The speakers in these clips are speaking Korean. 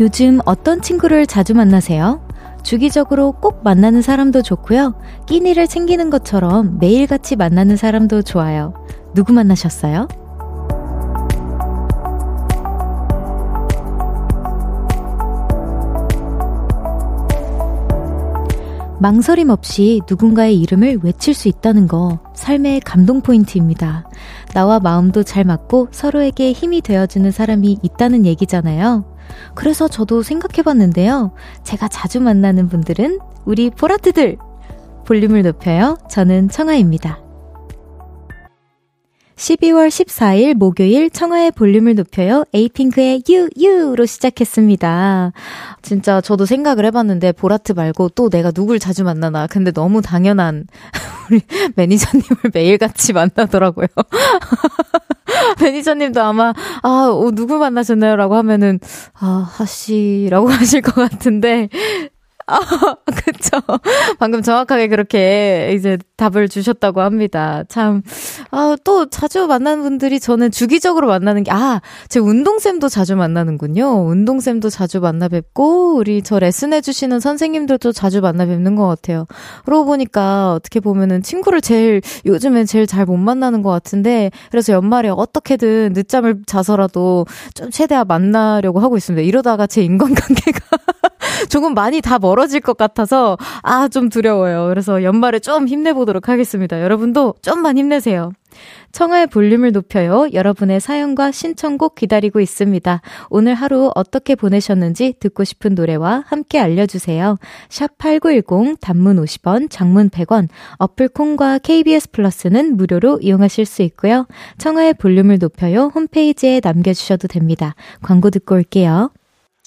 요즘 어떤 친구를 자주 만나세요? 주기적으로 꼭 만나는 사람도 좋고요. 끼니를 챙기는 것처럼 매일같이 만나는 사람도 좋아요. 누구 만나셨어요? 망설임 없이 누군가의 이름을 외칠 수 있다는 거 삶의 감동 포인트입니다. 나와 마음도 잘 맞고 서로에게 힘이 되어주는 사람이 있다는 얘기잖아요. 그래서 저도 생각해 봤는데요. 제가 자주 만나는 분들은 우리 보라트들! 볼륨을 높여요. 저는 청아입니다. 12월 14일 목요일 청하의 볼륨을 높여요. 에이핑크의 유유로 시작했습니다. 진짜 저도 생각을 해봤는데 보라트 말고 또 내가 누굴 자주 만나나. 근데 너무 당연한 우리 매니저님을 매일같이 만나더라고요. 매니저님도 아마 아 어, 누구 만나셨나요 라고 하면은 아 하씨라고 하실 것 같은데 아, 그쵸. 방금 정확하게 그렇게 이제 답을 주셨다고 합니다. 참, 아, 또 자주 만나는 분들이 저는 주기적으로 만나는 게, 아, 제 운동쌤도 자주 만나는군요. 운동쌤도 자주 만나 뵙고, 우리 저 레슨해주시는 선생님들도 자주 만나 뵙는 것 같아요. 그러고 보니까 어떻게 보면은 친구를 제일, 요즘엔 제일 잘 못 만나는 것 같은데, 그래서 연말에 어떻게든 늦잠을 자서라도 좀 최대한 만나려고 하고 있습니다. 이러다가 제 인간관계가 조금 많이 다 멀어질 것 같아서 아, 좀 두려워요. 그래서 연말에 좀 힘내보도록 하겠습니다. 여러분도 좀만 힘내세요. 청하의 볼륨을 높여요. 여러분의 사연과 신청곡 기다리고 있습니다. 오늘 하루 어떻게 보내셨는지 듣고 싶은 노래와 함께 알려주세요. 샵 8910 단문 50원, 장문 100원, 어플 콩과 KBS 플러스는 무료로 이용하실 수 있고요. 청하의 볼륨을 높여요. 홈페이지에 남겨주셔도 됩니다. 광고 듣고 올게요.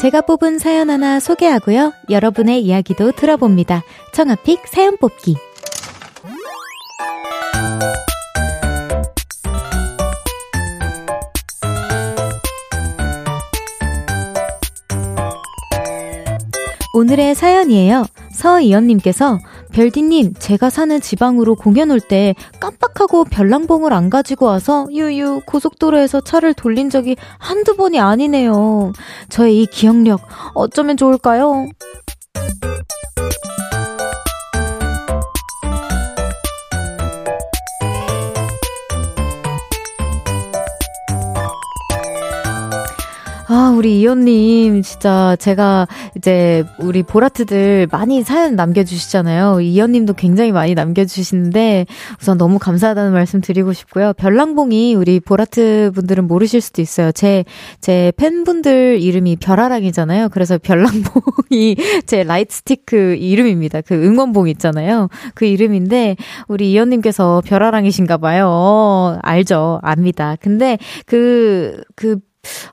제가 뽑은 사연 하나 소개하고요. 여러분의 이야기도 들어봅니다. 청아픽 사연 뽑기. 오늘의 사연이에요. 서이연님께서 별디님, 제가 사는 지방으로 공연 올 때 깜빡하고 별랑봉을 안 가지고 와서 유유 고속도로에서 차를 돌린 적이 한두 번이 아니네요. 저의 이 기억력 어쩌면 좋을까요? 우리 이현님, 진짜 제가 이제 우리 보라트들 많이 사연 남겨주시잖아요. 이현님도 굉장히 많이 남겨주시는데 우선 너무 감사하다는 말씀 드리고 싶고요. 별랑봉이 우리 보라트 분들은 모르실 수도 있어요. 제, 제 팬분들 이름이 별아랑이잖아요. 그래서 별랑봉이 제 light stick 이름입니다. 그 응원봉 있잖아요. 그 이름인데 우리 이현님께서 별아랑이신가 봐요. 알죠. 압니다. 근데 그, 그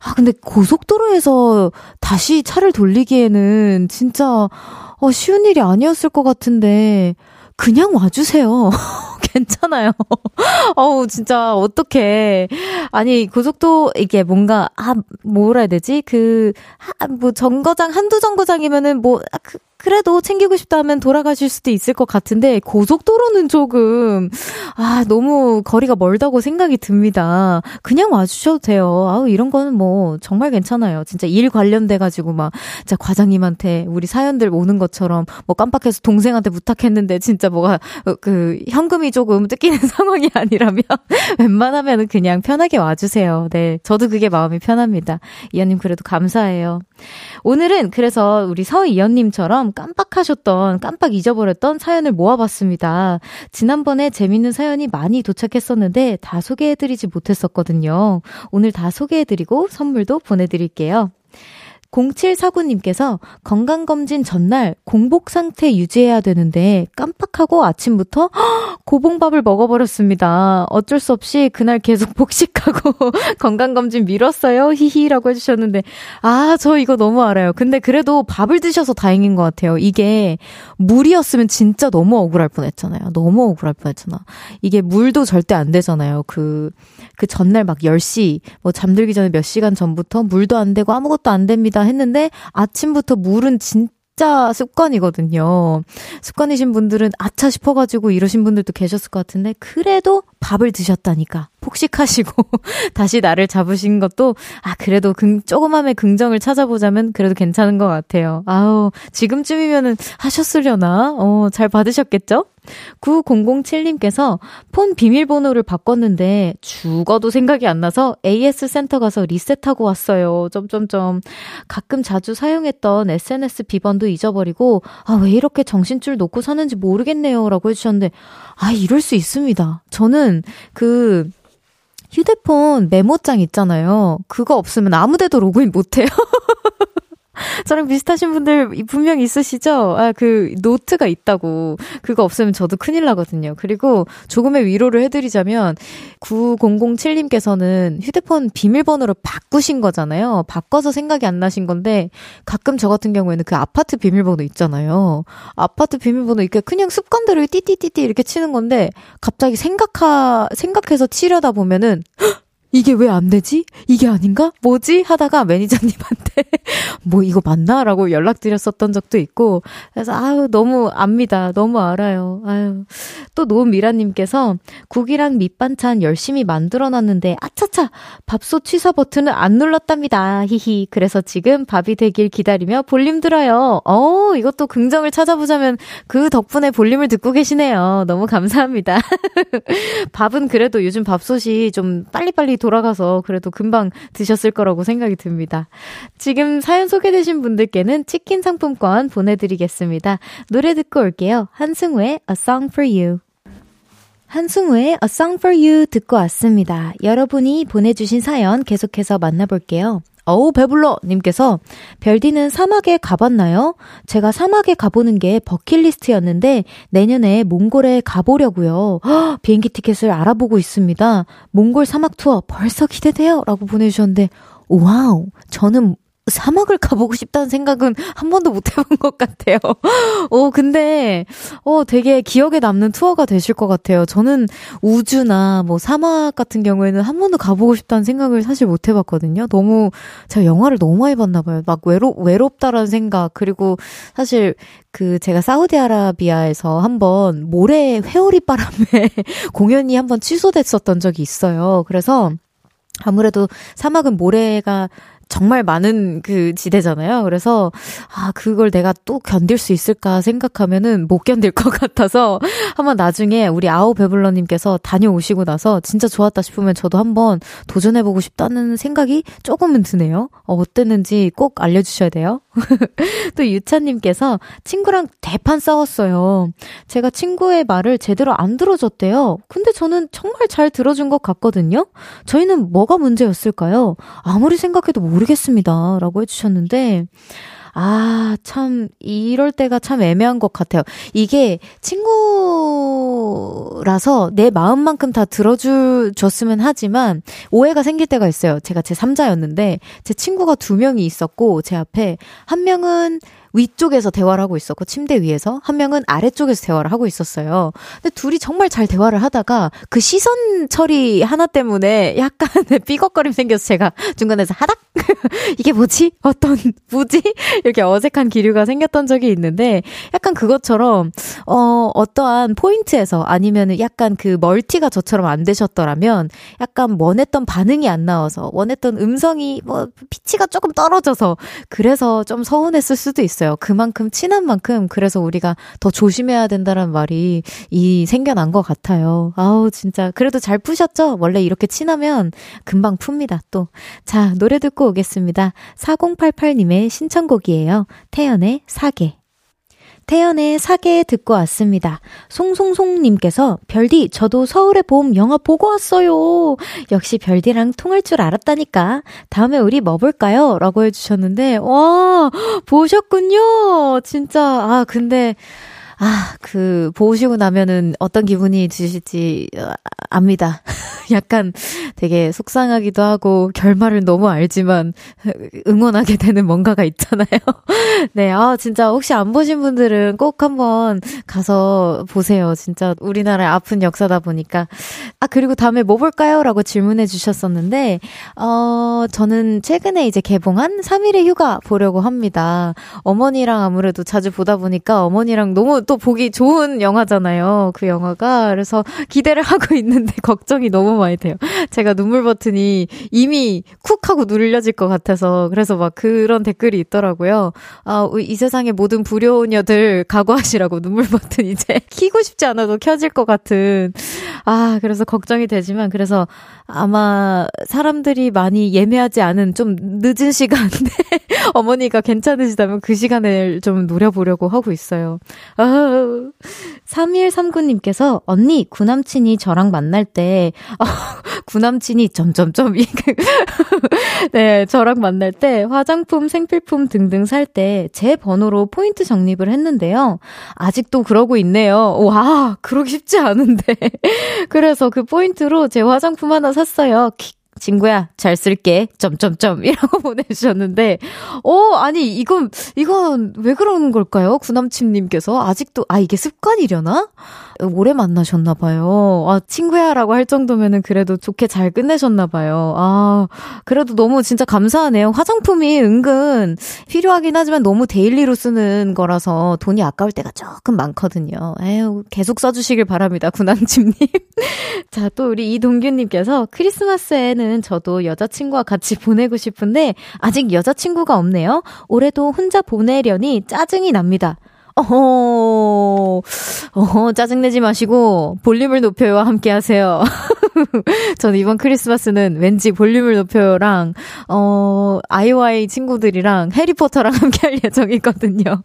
아, 근데 고속도로에서 다시 차를 돌리기에는 진짜, 어, 쉬운 일이 아니었을 것 같은데, 그냥 와주세요. 괜찮아요. 어우, 진짜, 어떡해. 아니, 고속도, 이게 뭔가, 아, 뭐라 해야 되지? 그, 하, 뭐, 정거장, 한두 정거장이면은 뭐, 아, 그, 그래도 챙기고 싶다 면 돌아가실 수도 있을 것 같은데 고속도로는 조금 아 너무 거리가 멀다고 생각이 듭니다. 그냥 와주셔도 돼요. 아우 이런 거는 뭐 정말 괜찮아요. 진짜 일 관련돼 가지고 막 진짜 과장님한테 우리 사연들 오는 것처럼 뭐 깜빡해서 동생한테 부탁했는데 진짜 뭐가 어, 그 현금이 조금 뜯기는 상황이 아니라면 웬만하면은 그냥 편하게 와주세요. 네 저도 그게 마음이 편합니다. 이현님 그래도 감사해요. 오늘은 그래서 우리 서이연님처럼 깜빡하셨던, 깜빡 잊어버렸던 사연을 모아봤습니다. 지난번에 재밌는 사연이 많이 도착했었는데 다 소개해드리지 못했었거든요. 오늘 다 소개해드리고 선물도 보내드릴게요. 0749님께서 건강검진 전날 공복 상태 유지해야 되는데 깜빡하고 아침부터 고봉밥을 먹어버렸습니다. 어쩔 수 없이 그날 계속 복식하고 건강검진 미뤘어요. 히히라고 해주셨는데, 아, 저 이거 너무 알아요. 근데 그래도 밥을 드셔서 다행인 것 같아요. 이게 물이었으면 진짜 너무 억울할 뻔 했잖아요. 너무 억울할 뻔 했잖아. 이게 물도 절대 안 되잖아요. 그, 그 전날 막 10시, 뭐 잠들기 전에 몇 시간 전부터 물도 안 되고 아무것도 안 됩니다 했는데 아침부터 물은 진짜 습관이거든요. 습관이신 분들은 아차 싶어가지고 이러신 분들도 계셨을 것 같은데, 그래도 밥을 드셨다니까. 폭식하시고, 다시 나를 잡으신 것도, 아, 그래도 긍, 조그맘의 긍정을 찾아보자면 그래도 괜찮은 것 같아요. 아우, 지금쯤이면은 하셨으려나? 어, 잘 받으셨겠죠? 9007님께서 폰 비밀번호를 바꿨는데 죽어도 생각이 안 나서 AS 센터 가서 리셋하고 왔어요. 점점점. 가끔 자주 사용했던 SNS 비번도 잊어버리고 아, 왜 이렇게 정신줄 놓고 사는지 모르겠네요. 라고 해주셨는데 아, 이럴 수 있습니다. 저는 그 휴대폰 메모장 있잖아요. 그거 없으면 아무 데도 로그인 못 해요. 저랑 비슷하신 분들 분명 있으시죠? 아, 그 노트가 있다고. 그거 없으면 저도 큰일 나거든요. 그리고 조금의 위로를 해드리자면 9007님께서는 휴대폰 비밀번호를 바꾸신 거잖아요. 바꿔서 생각이 안 나신 건데 가끔 저 같은 경우에는 그 아파트 비밀번호 있잖아요. 아파트 비밀번호 이렇게 그냥 습관대로 띠띠띠띠 이렇게 치는 건데 갑자기 생각하 생각해서 치려다 보면은 이게 왜 안 되지? 이게 아닌가? 뭐지? 하다가 매니저님한테 뭐 이거 맞나? 라고 연락드렸었던 적도 있고 그래서 아유 너무 압니다. 너무 알아요. 아유 또 노은미라님께서 국이랑 밑반찬 열심히 만들어놨는데 아차차 밥솥 취사 버튼을 안 눌렀답니다. 히히 그래서 지금 밥이 되길 기다리며 볼륨 들어요. 어 이것도 긍정을 찾아보자면 그 덕분에 볼륨을 듣고 계시네요. 너무 감사합니다. 밥은 그래도 요즘 밥솥이 좀 빨리빨리 돌아가서 그래도 금방 드셨을 거라고 생각이 듭니다. 지금 사연 소개되신 분들께는 치킨 상품권 보내드리겠습니다. 노래 듣고 올게요. 한승우의 A Song for You. 한승우의 A Song for You 듣고 왔습니다. 여러분이 보내주신 사연 계속해서 만나볼게요. 어우, 배불러! 님께서, 별디는 사막에 가봤나요? 제가 사막에 가보는 게 버킷리스트였는데, 내년에 몽골에 가보려고요. 허, 비행기 티켓을 알아보고 있습니다. 몽골 사막 투어 벌써 기대돼요! 라고 보내주셨는데, 와우! 저는 사막을 가보고 싶다는 생각은 한 번도 못 해본 것 같아요. 어, 근데, 어, 되게 기억에 남는 투어가 되실 것 같아요. 저는 우주나 뭐 사막 같은 경우에는 한 번도 가보고 싶다는 생각을 사실 못 해봤거든요. 너무, 제가 영화를 너무 많이 봤나 봐요. 막 외로, 외롭다라는 생각. 그리고 사실 그 제가 사우디아라비아에서 한번 모래 회오리 바람에 공연이 한번 취소됐었던 적이 있어요. 그래서 아무래도 사막은 모래가 정말 많은 그 지대잖아요. 그래서 아 그걸 내가 또 견딜 수 있을까 생각하면은 못 견딜 것 같아서 한번 나중에 우리 아우 베블러님께서 다녀오시고 나서 진짜 좋았다 싶으면 저도 한번 도전해보고 싶다는 생각이 조금은 드네요. 어, 어땠는지 꼭 알려주셔야 돼요. 또 유차님께서 친구랑 대판 싸웠어요. 제가 친구의 말을 제대로 안 들어줬대요. 근데 저는 정말 잘 들어준 것 같거든요. 저희는 뭐가 문제였을까요? 아무리 생각해도 모르겠습니다. 라고 해주셨는데, 아, 참, 이럴 때가 참 애매한 것 같아요. 이게 친구라서 내 마음만큼 다 들어줬으면 하지만 오해가 생길 때가 있어요. 제가 제 3자였는데 제 친구가 두 명이 있었고 제 앞에 한 명은 위쪽에서 대화를 하고 있었고 침대 위에서 한 명은 아래쪽에서 대화를 하고 있었어요. 근데 둘이 정말 잘 대화를 하다가 그 시선 처리 하나 때문에 약간 삐걱거림 생겨서 제가 중간에서 하닥 이게 뭐지? 어떤 뭐지? 이렇게 어색한 기류가 생겼던 적이 있는데 약간 그것처럼 어 어떠한 포인트에서 아니면은 약간 그 멀티가 저처럼 안 되셨더라면 약간 원했던 반응이 안 나와서 원했던 음성이 뭐 피치가 조금 떨어져서 그래서 좀 서운했을 수도 있어요. 있어요. 그만큼 친한 만큼 그래서 우리가 더 조심해야 된다는 말이 이 생겨난 것 같아요. 아우 진짜 그래도 잘 푸셨죠? 원래 이렇게 친하면 금방 풉니다. 또. 자, 노래 듣고 오겠습니다. 4088님의 신청곡이에요. 태연의 사계. 태연의 사계 듣고 왔습니다. 송송송님께서 별디 저도 서울의 봄 영화 보고 왔어요. 역시 별디랑 통할 줄 알았다니까. 다음에 우리 뭐 볼까요? 라고 해주셨는데 와 보셨군요. 진짜 아 근데 아, 그, 보시고 나면은 어떤 기분이 드실지 어, 압니다. 약간 되게 속상하기도 하고, 결말을 너무 알지만, 응원하게 되는 뭔가가 있잖아요. 네, 아, 진짜 혹시 안 보신 분들은 꼭 한번 가서 보세요. 진짜 우리나라의 아픈 역사다 보니까. 아, 그리고 다음에 뭐 볼까요? 라고 질문해 주셨었는데, 어, 저는 최근에 이제 개봉한 3일의 휴가 보려고 합니다. 어머니랑 아무래도 자주 보다 보니까 어머니랑 너무 또 보기 좋은 영화잖아요. 그 영화가. 그래서 기대를 하고 있는데 걱정이 너무 많이 돼요. 제가 눈물 버튼이 이미 쿡 하고 눌려질 것 같아서. 그래서 막 그런 댓글이 있더라고요. 아, 이 세상의 모든 불효녀들 각오하시라고 눈물 버튼 이제 키고 싶지 않아도 켜질 것 같은. 아, 그래서 걱정이 되지만, 그래서 아마 사람들이 많이 예매하지 않은 좀 늦은 시간에 어머니가 괜찮으시다면 그 시간을 좀 노려보려고 하고 있어요. 아, 3139님께서 언니 구남친이 저랑 만날 때 어, 구남친이 점점점 네 저랑 만날 때 화장품 생필품 등등 살 때 제 번호로 포인트 적립을 했는데요. 아직도 그러고 있네요. 와 그러기 쉽지 않은데. 그래서 그 포인트로 제 화장품 하나 샀어요. 친구야, 잘 쓸게. 점점점 이라고 보내주셨는데, 어, 아니, 이건, 이건 왜 그러는 걸까요? 구남친님께서. 아직도, 아, 이게 습관이려나? 오래 만나셨나 봐요. 아, 친구야라고 할 정도면은 그래도 좋게 잘 끝내셨나 봐요. 아, 그래도 너무 진짜 감사하네요. 화장품이 은근 필요하긴 하지만 너무 daily로 쓰는 거라서 돈이 아까울 때가 조금 많거든요. 에휴, 계속 써주시길 바랍니다. 구남친님. 자, 또 우리 이동규님께서 크리스마스에는 저도 여자친구와 같이 보내고 싶은데 아직 여자친구가 없네요. 올해도 혼자 보내려니 짜증이 납니다. 어허, 어허, 짜증내지 마시고, 볼륨을 높여요와 함께 하세요. 저는 이번 크리스마스는 왠지 볼륨을 높여요랑, 어, 아이오아이 친구들이랑 해리포터랑 함께 할 예정이거든요.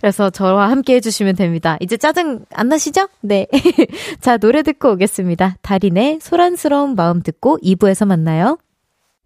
그래서 저와 함께 해주시면 됩니다. 이제 짜증 안 나시죠? 네. 자, 노래 듣고 오겠습니다. 달인의 소란스러운 마음 듣고 2부에서 만나요.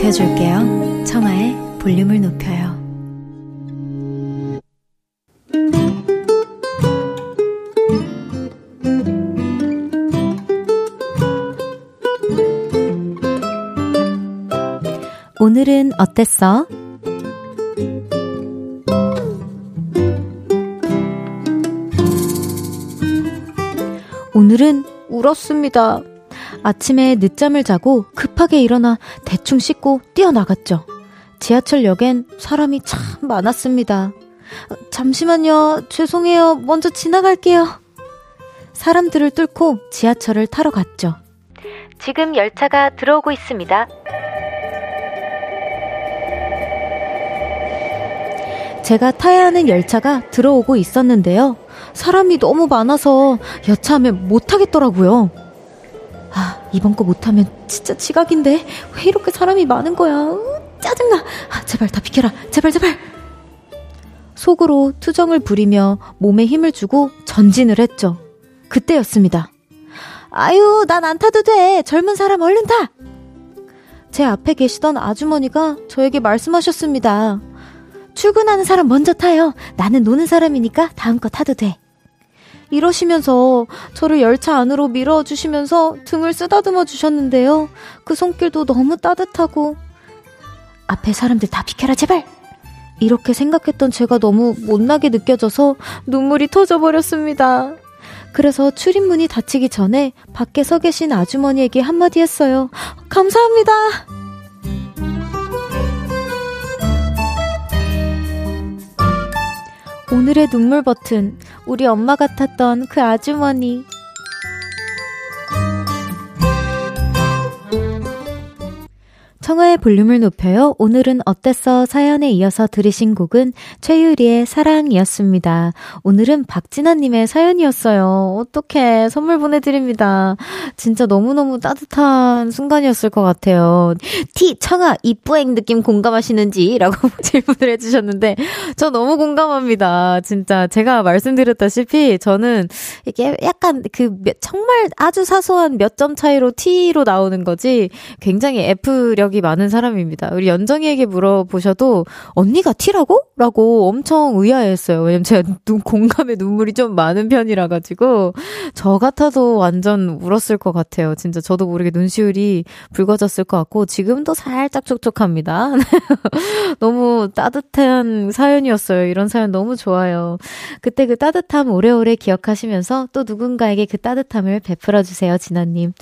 높여줄게요. 청하의 볼륨을 높여요. 오늘은 어땠어? 오늘은 울었습니다. 아침에 늦잠을 자고 급하게 일어나 대충 씻고 뛰어나갔죠. 지하철역엔 사람이 참 많았습니다. 잠시만요. 죄송해요. 먼저 지나갈게요. 사람들을 뚫고 지하철을 타러 갔죠. 지금 열차가 들어오고 있습니다. 제가 타야 하는 열차가 들어오고 있었는데요. 사람이 너무 많아서 여차하면 못하겠더라고요. 아, 이번 거 못하면 진짜 지각인데 왜 이렇게 사람이 많은 거야? 으, 짜증나. 아, 제발 다 비켜라. 제발 제발. 속으로 투정을 부리며 몸에 힘을 주고 전진을 했죠. 그때였습니다. 아유, 난 안 타도 돼. 젊은 사람 얼른 타. 제 앞에 계시던 아주머니가 저에게 말씀하셨습니다. 출근하는 사람 먼저 타요. 나는 노는 사람이니까 다음 거 타도 돼. 이러시면서 저를 열차 안으로 밀어주시면서 등을 쓰다듬어 주셨는데요. 그 손길도 너무 따뜻하고 앞에 사람들 다 비켜라 제발! 이렇게 생각했던 제가 너무 못나게 느껴져서 눈물이 터져버렸습니다. 그래서 출입문이 닫히기 전에 밖에 서 계신 아주머니에게 한마디 했어요. 감사합니다! 오늘의 눈물 버튼, 우리 엄마 같았던 그 아주머니. 청하의 볼륨을 높여요. 오늘은 어땠어? 사연에 이어서 들으신 곡은 최유리의 사랑이었습니다. 오늘은 박진아님의 사연이었어요. 어떻게 선물 보내드립니다. 진짜 너무너무 따뜻한 순간이었을 것 같아요. 티, 청아, 이뿌행 느낌 공감하시는지? 라고 질문을 해주셨는데, 저 너무 공감합니다. 진짜 제가 말씀드렸다시피 저는 이게 약간 그 정말 아주 사소한 몇 점 차이로 T로 나오는 거지 굉장히 F력 이 많은 사람입니다. 우리 연정이에게 물어보셔도 언니가 티라고? 라고 엄청 의아했어요. 왜냐면 제가 눈, 공감에 눈물이 좀 많은 편이라 가지고 저 같아도 완전 울었을 것 같아요. 진짜 저도 모르게 눈시울이 붉어졌을 것 같고 지금도 살짝 촉촉합니다. 너무 따뜻한 사연이었어요. 이런 사연 너무 좋아요. 그때 그 따뜻함 오래오래 기억하시면서 또 누군가에게 그 따뜻함을 베풀어 주세요, 진아님.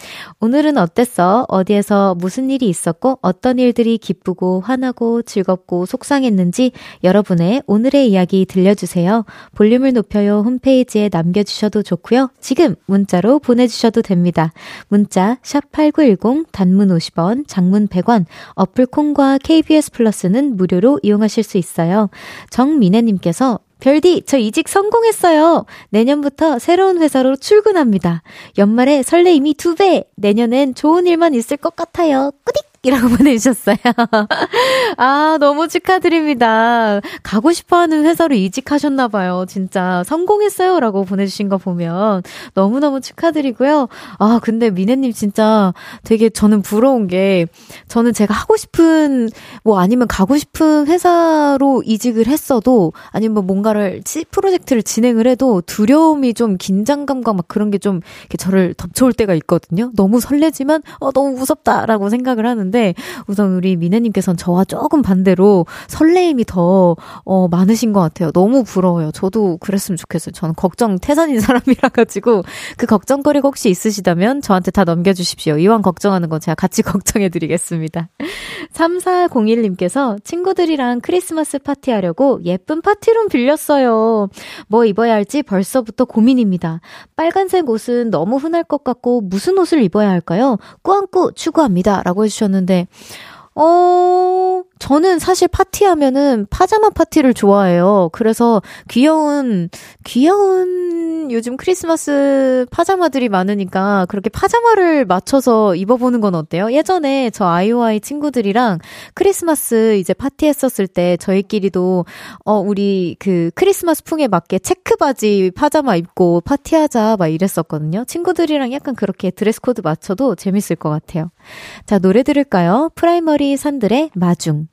오늘은 어땠어? 어디에서 무슨 일이 있었고 어떤 일들이 기쁘고 화나고 즐겁고 속상했는지 여러분의 오늘의 이야기 들려주세요. 볼륨을 높여요 홈페이지에 남겨주셔도 좋고요. 지금 문자로 보내주셔도 됩니다. 문자 샵8910 단문 50원, 장문 100원, 어플 콩과 KBS 플러스는 무료로 이용하실 수 있어요. 정민혜님께서 별디, 저 이직 성공했어요. 내년부터 새로운 회사로 출근합니다. 연말에 설레임이 두 배. 내년엔 좋은 일만 있을 것 같아요. 꾸딕! 이라고 보내주셨어요. 아, 너무 축하드립니다. 가고 싶어 하는 회사로 이직하셨나봐요. 진짜 성공했어요. 라고 보내주신 거 보면 너무너무 축하드리고요. 아, 근데 미네님 진짜 되게 저는 부러운 게 저는 제가 하고 싶은 뭐 아니면 가고 싶은 회사로 이직을 했어도 아니면 뭐 뭔가를 프로젝트를 진행을 해도 두려움이 좀 긴장감과 막 그런 게 좀 저를 덮쳐올 때가 있거든요. 너무 설레지만 어, 너무 무섭다라고 생각을 하는데 하는데 우선 우리 미네님께서는 저와 조금 반대로 설레임이 더 어, 많으신 것 같아요. 너무 부러워요. 저도 그랬으면 좋겠어요. 저는 걱정 태산인 사람이라 가지고 그 걱정거리가 혹시 있으시다면 저한테 다 넘겨주십시오. 이왕 걱정하는 건 제가 같이 걱정해드리겠습니다. 3401님께서 친구들이랑 크리스마스 파티 하려고 예쁜 파티룸 빌렸어요. 뭐 입어야 할지 벌써부터 고민입니다. 빨간색 옷은 너무 흔할 것 같고 무슨 옷을 입어야 할까요? 꾸안꾸 추구합니다. 라고 해주셨는데 주셨는데, 어, 저는 사실 파티하면은 파자마 파티를 좋아해요. 그래서 귀여운, 귀여운 요즘 크리스마스 파자마들이 많으니까 그렇게 파자마를 맞춰서 입어보는 건 어때요? 예전에 저 아이오아이 친구들이랑 크리스마스 이제 파티했었을 때 저희끼리도 어, 우리 그 크리스마스 풍에 맞게 체크 바지 파자마 입고 파티하자 막 이랬었거든요. 친구들이랑 약간 그렇게 드레스 코드 맞춰도 재밌을 것 같아요. 자, 노래 들을까요? 프라이머리 산들의 마중.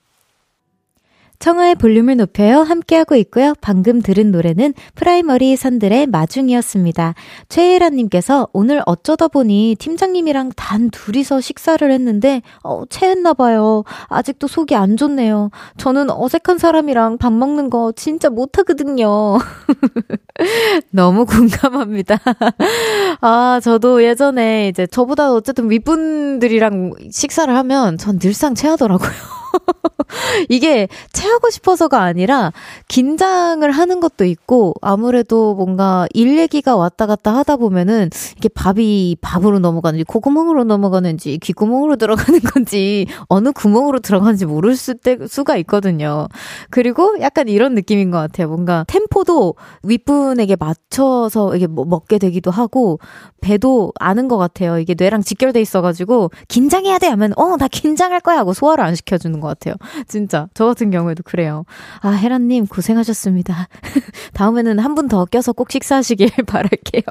청하의 볼륨을 높여요. 함께하고 있고요. 방금 들은 노래는 프라이머리 산들의 마중이었습니다. 최혜란님께서 오늘 어쩌다 보니 팀장님이랑 단 둘이서 식사를 했는데, 어, 체했나봐요. 아직도 속이 안 좋네요. 저는 어색한 사람이랑 밥 먹는 거 진짜 못하거든요. 너무 공감합니다. 아, 저도 예전에 이제 저보다 어쨌든 윗분들이랑 식사를 하면 전 늘상 체하더라고요. 이게 체하고 싶어서가 아니라 긴장을 하는 것도 있고 아무래도 뭔가 일 얘기가 왔다 갔다 하다 보면은 이게 밥이 밥으로 넘어가는지 코구멍으로 넘어가는지 귓구멍으로 들어가는 건지 어느 구멍으로 들어가는지 모를 수, 때, 수가 있거든요. 그리고 약간 이런 느낌인 것 같아요. 뭔가 템포도 윗분에게 맞춰서 이게 뭐 먹게 되기도 하고 배도 아는 것 같아요. 이게 뇌랑 직결돼 있어가지고 긴장해야 돼 하면 어 나 긴장할 거야 하고 소화를 안 시켜주는 것 같아요. 진짜 저 같은 경우에도 그래요. 아 헤라님 고생하셨습니다. 다음에는 한 분 더 껴서 꼭 식사하시길 바랄게요.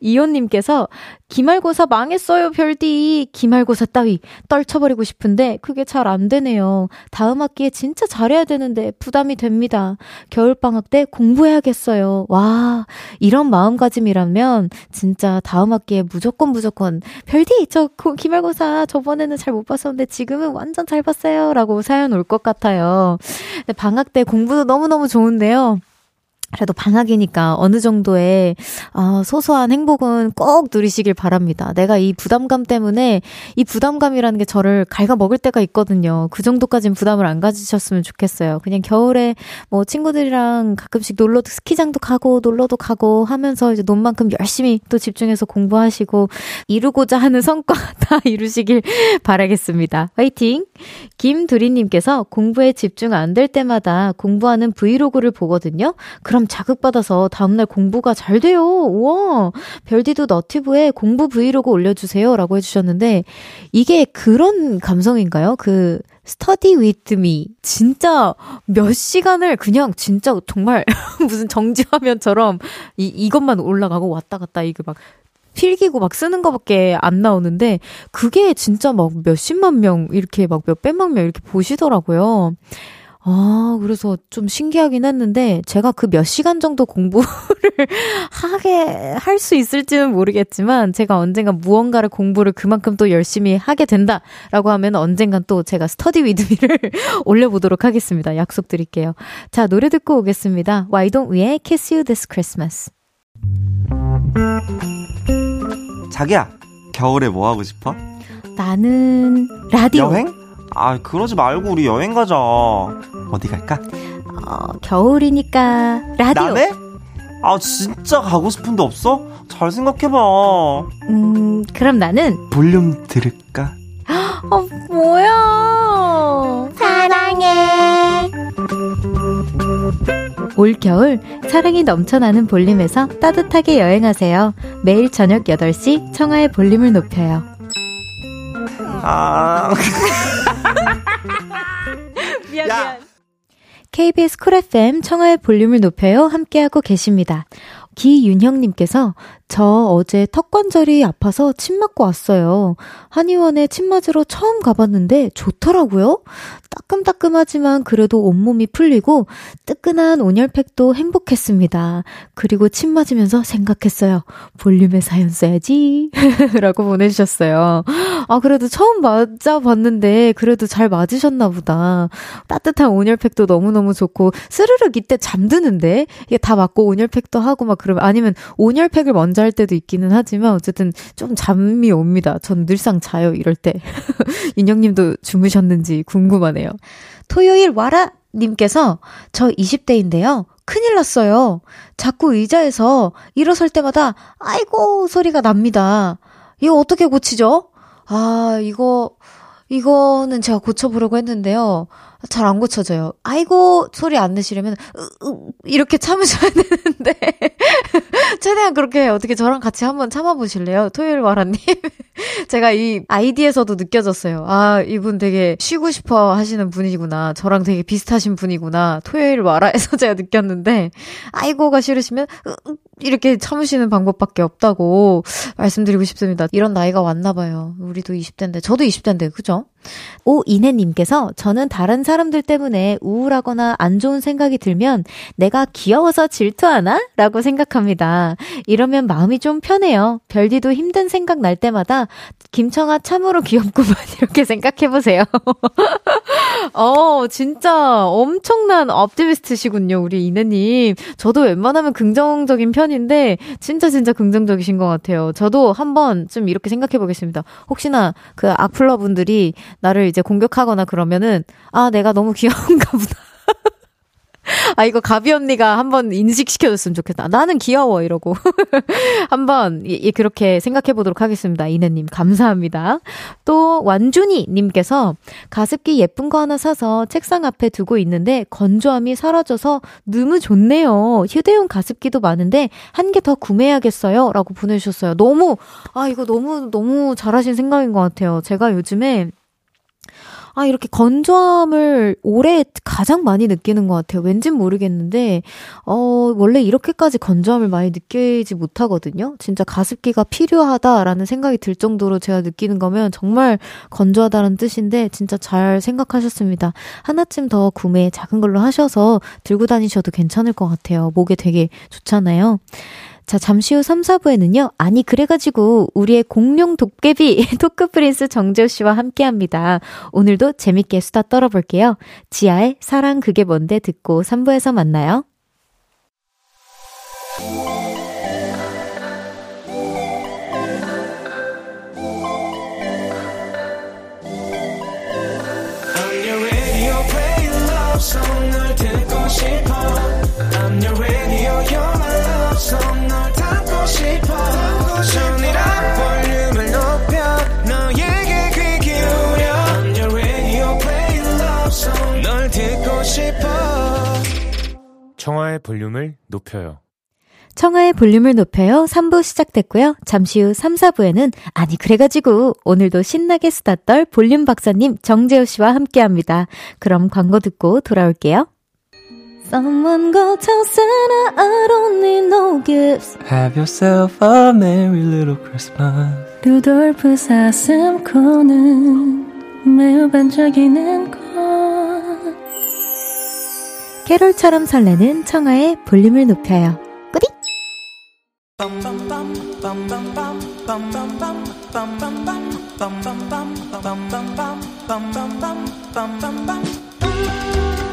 이호님께서 기말고사 망했어요 별디. 기말고사 따위 떨쳐버리고 싶은데 그게 잘 안 되네요. 다음 학기에 진짜 잘해야 되는데 부담이 됩니다. 겨울방학 때 공부해야겠어요. 와 이런 마음가짐이라면 진짜 다음 학기에 무조건 무조건 별디 저 기말고사 저번에는 잘 못 봤었는데 지금은 완전 잘 봤어요 라고 사연 올 것 같아요. 방학 때 공부도 너무너무 좋은데요. 그래도 방학이니까 어느 정도의 아, 소소한 행복은 꼭 누리시길 바랍니다. 내가 이 부담감 때문에 이 부담감이라는 게 저를 갉아먹을 때가 있거든요. 그 정도까진 부담을 안 가지셨으면 좋겠어요. 그냥 겨울에 뭐 친구들이랑 가끔씩 놀러도 스키장도 가고 놀러도 가고 하면서 이제 논 만큼 열심히 또 집중해서 공부하시고 이루고자 하는 성과 다 이루시길 바라겠습니다. 화이팅! 김두리님께서 공부에 집중 안 될 때마다 공부하는 브이로그를 보거든요. 그럼 자극받아서 다음날 공부가 잘 돼요. 우와. 별디도 너튜브에 공부 브이로그 올려주세요. 라고 해주셨는데, 이게 그런 감성인가요? 그, study with me. 진짜 몇 시간을 그냥 진짜 정말 무슨 정지화면처럼 이, 이것만 올라가고 왔다 갔다 이게 막 필기고 막 쓰는 거밖에 안 나오는데 그게 진짜 막 몇십만 명 이렇게 막 몇백만 명 이렇게 보시더라고요. 아, 그래서 좀 신기하긴 했는데, 제가 그 몇 시간 정도 공부를 하게, 할 수 있을지는 모르겠지만, 제가 언젠간 무언가를 공부를 그만큼 또 열심히 하게 된다라고 하면 언젠간 또 제가 study with me를 올려보도록 하겠습니다. 약속드릴게요. 자, 노래 듣고 오겠습니다. Why don't we kiss you this Christmas? 자기야, 겨울에 뭐 하고 싶어? 나는 라디오. 여행? 아, 그러지 말고 우리 여행 가자. 어디 갈까? 어, 겨울이니까 라디오. 남해? 아, 진짜 가고 싶은데 없어? 잘 생각해봐. 음, 그럼 나는 볼륨 들을까? 어, 뭐야? 사랑해. 올겨울 사랑이 넘쳐나는 볼륨에서 따뜻하게 여행하세요. 매일 저녁 8시 청하의 볼륨을 높여요. 아. 미안, 미안. KBS 쿨 FM 청하의 볼륨을 높여요. 함께하고 계십니다. 기윤형님께서 저 어제 턱 관절이 아파서 침 맞고 왔어요. 한의원에 침 맞으러 처음 가봤는데 좋더라고요. 따끔따끔하지만 그래도 온몸이 풀리고 뜨끈한 온열팩도 행복했습니다. 그리고 침 맞으면서 생각했어요. 볼륨의 사연 써야지. 라고 보내주셨어요. 아, 그래도 처음 맞아봤는데 그래도 잘 맞으셨나 보다. 따뜻한 온열팩도 너무너무 좋고 스르륵 이때 잠드는데 이게 다 맞고 온열팩도 하고 막 그러면 아니면 온열팩을 먼저 할 때도 있기는 하지만 어쨌든 좀 잠이 옵니다. 전 늘상 자요 이럴 때. 윤영님도 주무셨는지 궁금하네요. 토요일 와라 님께서 저 20대인데요. 큰일 났어요. 자꾸 의자에서 일어설 때마다 아이고 소리가 납니다. 이거 어떻게 고치죠? 아, 이거 이거는 제가 고쳐보려고 했는데요. 잘 안 고쳐져요. 아이고, 소리 안 내시려면, 으, 으, 이렇게 참으셔야 되는데. 최대한 그렇게 어떻게 저랑 같이 한번 참아보실래요? 토요일 와라님. 제가 이 아이디에서도 느껴졌어요. 아, 이분 되게 쉬고 싶어 하시는 분이구나. 저랑 되게 비슷하신 분이구나. 토요일 와라에서 제가 느꼈는데, 아이고가 싫으시면, 으, 이렇게 참으시는 방법밖에 없다고 말씀드리고 싶습니다. 이런 나이가 왔나 봐요. 우리도 20대인데, 저도 20대인데, 그죠? 오이혜님께서 저는 다른 사람들 때문에 우울하거나 안 좋은 생각이 들면 내가 귀여워서 질투하나? 라고 생각합니다. 이러면 마음이 좀 편해요. 별디도 힘든 생각 날 때마다 김청아 참으로 귀엽구만 이렇게 생각해보세요. 어, 진짜 엄청난 업티미스트시군요, 우리 이혜님. 저도 웬만하면 긍정적인 편인데 진짜 진짜 긍정적이신 것 같아요. 저도 한번 좀 이렇게 생각해 보겠습니다. 혹시나 그 악플러 분들이 나를 이제 공격하거나 그러면은, 아, 내가 너무 귀여운가 보다. 아, 이거 가비 언니가 한번 인식시켜줬으면 좋겠다. 나는 귀여워, 이러고. 한번, 예, 그렇게 생각해 보도록 하겠습니다. 이내님, 감사합니다. 또, 완준이님께서 가습기 예쁜 거 하나 사서 책상 앞에 두고 있는데 건조함이 사라져서 너무 좋네요. 휴대용 가습기도 많은데 한 개 더 구매해야겠어요. 라고 보내주셨어요. 너무, 아, 이거 너무, 너무 잘하신 생각인 것 같아요. 제가 요즘에 아, 이렇게 건조함을 올해 가장 많이 느끼는 것 같아요. 왠진 모르겠는데, 어, 원래 이렇게까지 건조함을 많이 느끼지 못하거든요. 진짜 가습기가 필요하다라는 생각이 들 정도로 제가 느끼는 거면 정말 건조하다는 뜻인데, 진짜 잘 생각하셨습니다. 하나쯤 더 구매 작은 걸로 하셔서 들고 다니셔도 괜찮을 것 같아요. 목에 되게 좋잖아요. 자, 잠시 후 3, 4부에는요. 아니, 그래가지고 우리의 공룡 도깨비 토크 프린스 정재호 씨와 함께 합니다. 오늘도 재밌게 수다 떨어볼게요. 지아의 사랑 그게 뭔데 듣고 3부에서 만나요. 청하의 볼륨을 높여요. 청하의 볼륨을 높여요. 3부 시작됐고요. 잠시 후 3, 4부에는 아니 그래가지고 오늘도 신나게 수다 떨 볼륨 박사님 정재호 씨와 함께합니다. 그럼 광고 듣고 돌아올게요. Someone go tell Santa I don't need no gifts. Have yourself a merry little Christmas 루돌프 사슴코는 매우 반짝이는 것. 캐롤처럼 설레는 청하의 볼륨을 높여요. 뿌리!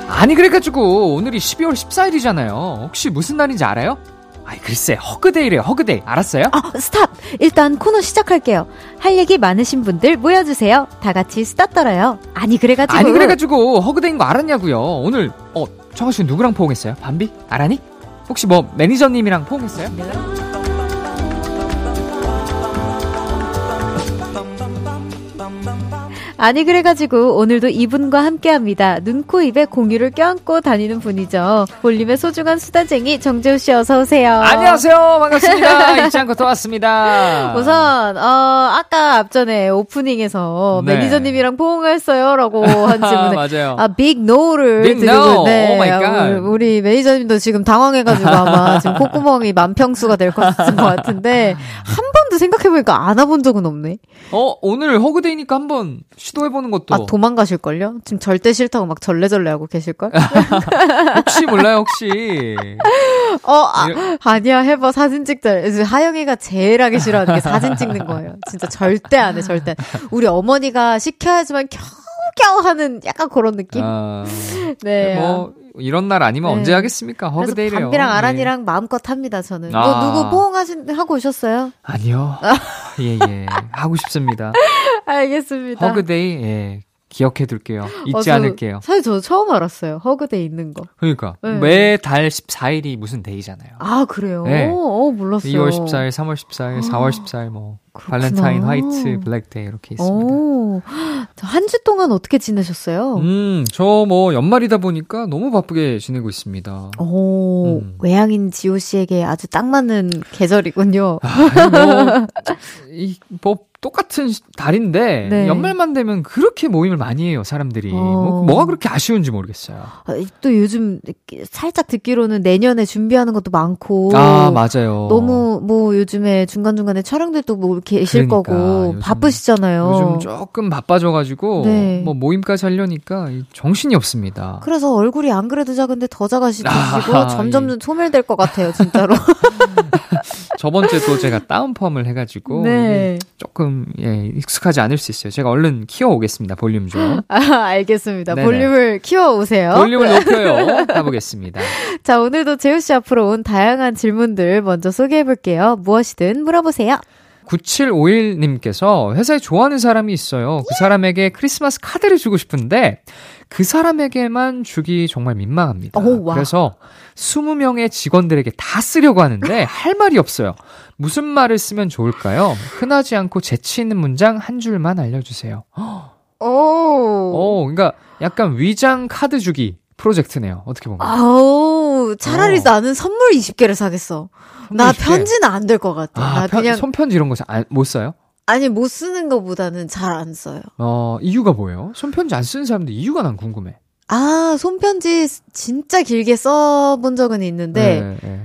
아니 그래가지고 오늘이 12월 14일이잖아요. 혹시 무슨 날인지 알아요? 아이 글쎄 hug day래요 hug day 알았어요? 아, stop! 일단 코너 시작할게요. 할 얘기 많으신 분들 모여주세요. 다 같이 수다 떨어요. 아니, 그래가지고. 아니 그래가지고 허그데이인 거 알았냐고요. 오늘 어 청아 씨 누구랑 포옹했어요? 밤비? 아라니? 혹시 뭐 매니저님이랑 포옹했어요? 아니, 그래가지고 오늘도 이분과 함께 합니다. 눈, 코, 입에 공유를 껴안고 다니는 분이죠. 볼륨의 소중한 수다쟁이 정재우 씨 어서 오세요. 안녕하세요 반갑습니다 잊지 않고 또 왔습니다. 우선, 어, 아까 앞전에 오프닝에서 네. 매니저님이랑 포옹했어요. 라고 한 질문에. 맞아요. 아, big no를 드리고 no. 네. Oh. 우리, 우리 매니저님도 지금 당황해가지고 아마 지금 콧구멍이 만평수가 될 것 같은데 한 번 도 생각해보니까 안 와본 적은 없네. 어 오늘 hug day니까 한번 시도해보는 것도 아 도망가실걸요? 지금 절대 싫다고 막 절레절레 하고 계실걸? 혹시 몰라요 혹시 어 아, 아니야 해봐 사진 찍자. 하영이가 제일 하기 싫어하는 게 사진 찍는 거예요. 진짜 절대 안 해 절대. 우리 어머니가 시켜야지만 겨 우겨우 하는 약간 그런 느낌? 아, 네. 뭐 이런 날 아니면 네. 언제 하겠습니까 hug day래요. 밤비랑 네. 아란이랑 마음껏 합니다 저는. 아. 뭐 누구 포옹하신 하고 오셨어요? 아니요. 예, 예. 하고 싶습니다. 알겠습니다. hug day, 예. 기억해 둘게요. 잊지 어, 저 않을게요. 사실 저 처음 알았어요. hug day 있는 거. 그러니까. 네. 매달 14일이 무슨 day잖아요. 아 그래요? 네. 어 몰랐어요. 2월 14일, 3월 14일, 4월 14일, 뭐. 그렇구나. 발렌타인, 화이트, 블랙데이 이렇게 있습니다. 오, 한주 동안 어떻게 지내셨어요? 음, 저 뭐 연말이다 보니까 너무 바쁘게 지내고 있습니다. 오, 음. 외향인 지호 씨에게 아주 딱 맞는 계절이군요. 아니, 뭐, 이, 뭐, 똑같은 시- 달인데, 네. 연말만 되면 그렇게 모임을 많이 해요, 사람들이. 어. 뭐, 뭐가 그렇게 아쉬운지 모르겠어요. 아, 또 요즘 살짝 듣기로는 내년에 준비하는 것도 많고. 아, 맞아요. 너무 뭐 요즘에 중간 중간에 촬영들도 뭐 계실 그러니까, 거고 요즘- 바쁘시잖아요. 요즘 조금 바빠져가지고 네. 뭐 모임까지 하려니까 이 정신이 없습니다. 그래서 얼굴이 안 그래도 작은데 더 작아지시고 아, 점점 소멸될 것 같아요, 진짜로. 저번 주에 또 제가 다운펌을 해가지고 네. 이게 조금 예, 익숙하지 않을 수 있어요. 제가 얼른 키워오겠습니다. 볼륨 좀. 아, 알겠습니다. 네네. 볼륨을 키워오세요. 볼륨을 높여요. 가보겠습니다. 자, 오늘도 재우 씨 앞으로 온 다양한 질문들 먼저 소개해 볼게요. 무엇이든 물어보세요. 9751님께서 회사에 좋아하는 사람이 있어요. 그 사람에게 크리스마스 카드를 주고 싶은데 그 사람에게만 주기 정말 민망합니다. 오, 와. 그래서 20명의 직원들에게 다 쓰려고 하는데 할 말이 없어요. 무슨 말을 쓰면 좋을까요? 흔하지 않고 재치 있는 문장 한 줄만 알려주세요. 오. 오, 그러니까 약간 위장 카드 주기 프로젝트네요. 어떻게 보면. 아우, 차라리 어. 나는 선물 20개를 사겠어. 나20 개. 편지는 안 될 것 같아. 아, 나 편- 그냥, 손편지 이런 거못 써요? 아니, 못 쓰는 것보다는 잘 안 써요. 어, 이유가 뭐예요? 손편지 안 쓰는 사람들 이유가 난 궁금해. 아, 손편지 진짜 길게 써본 적은 있는데, 네, 네.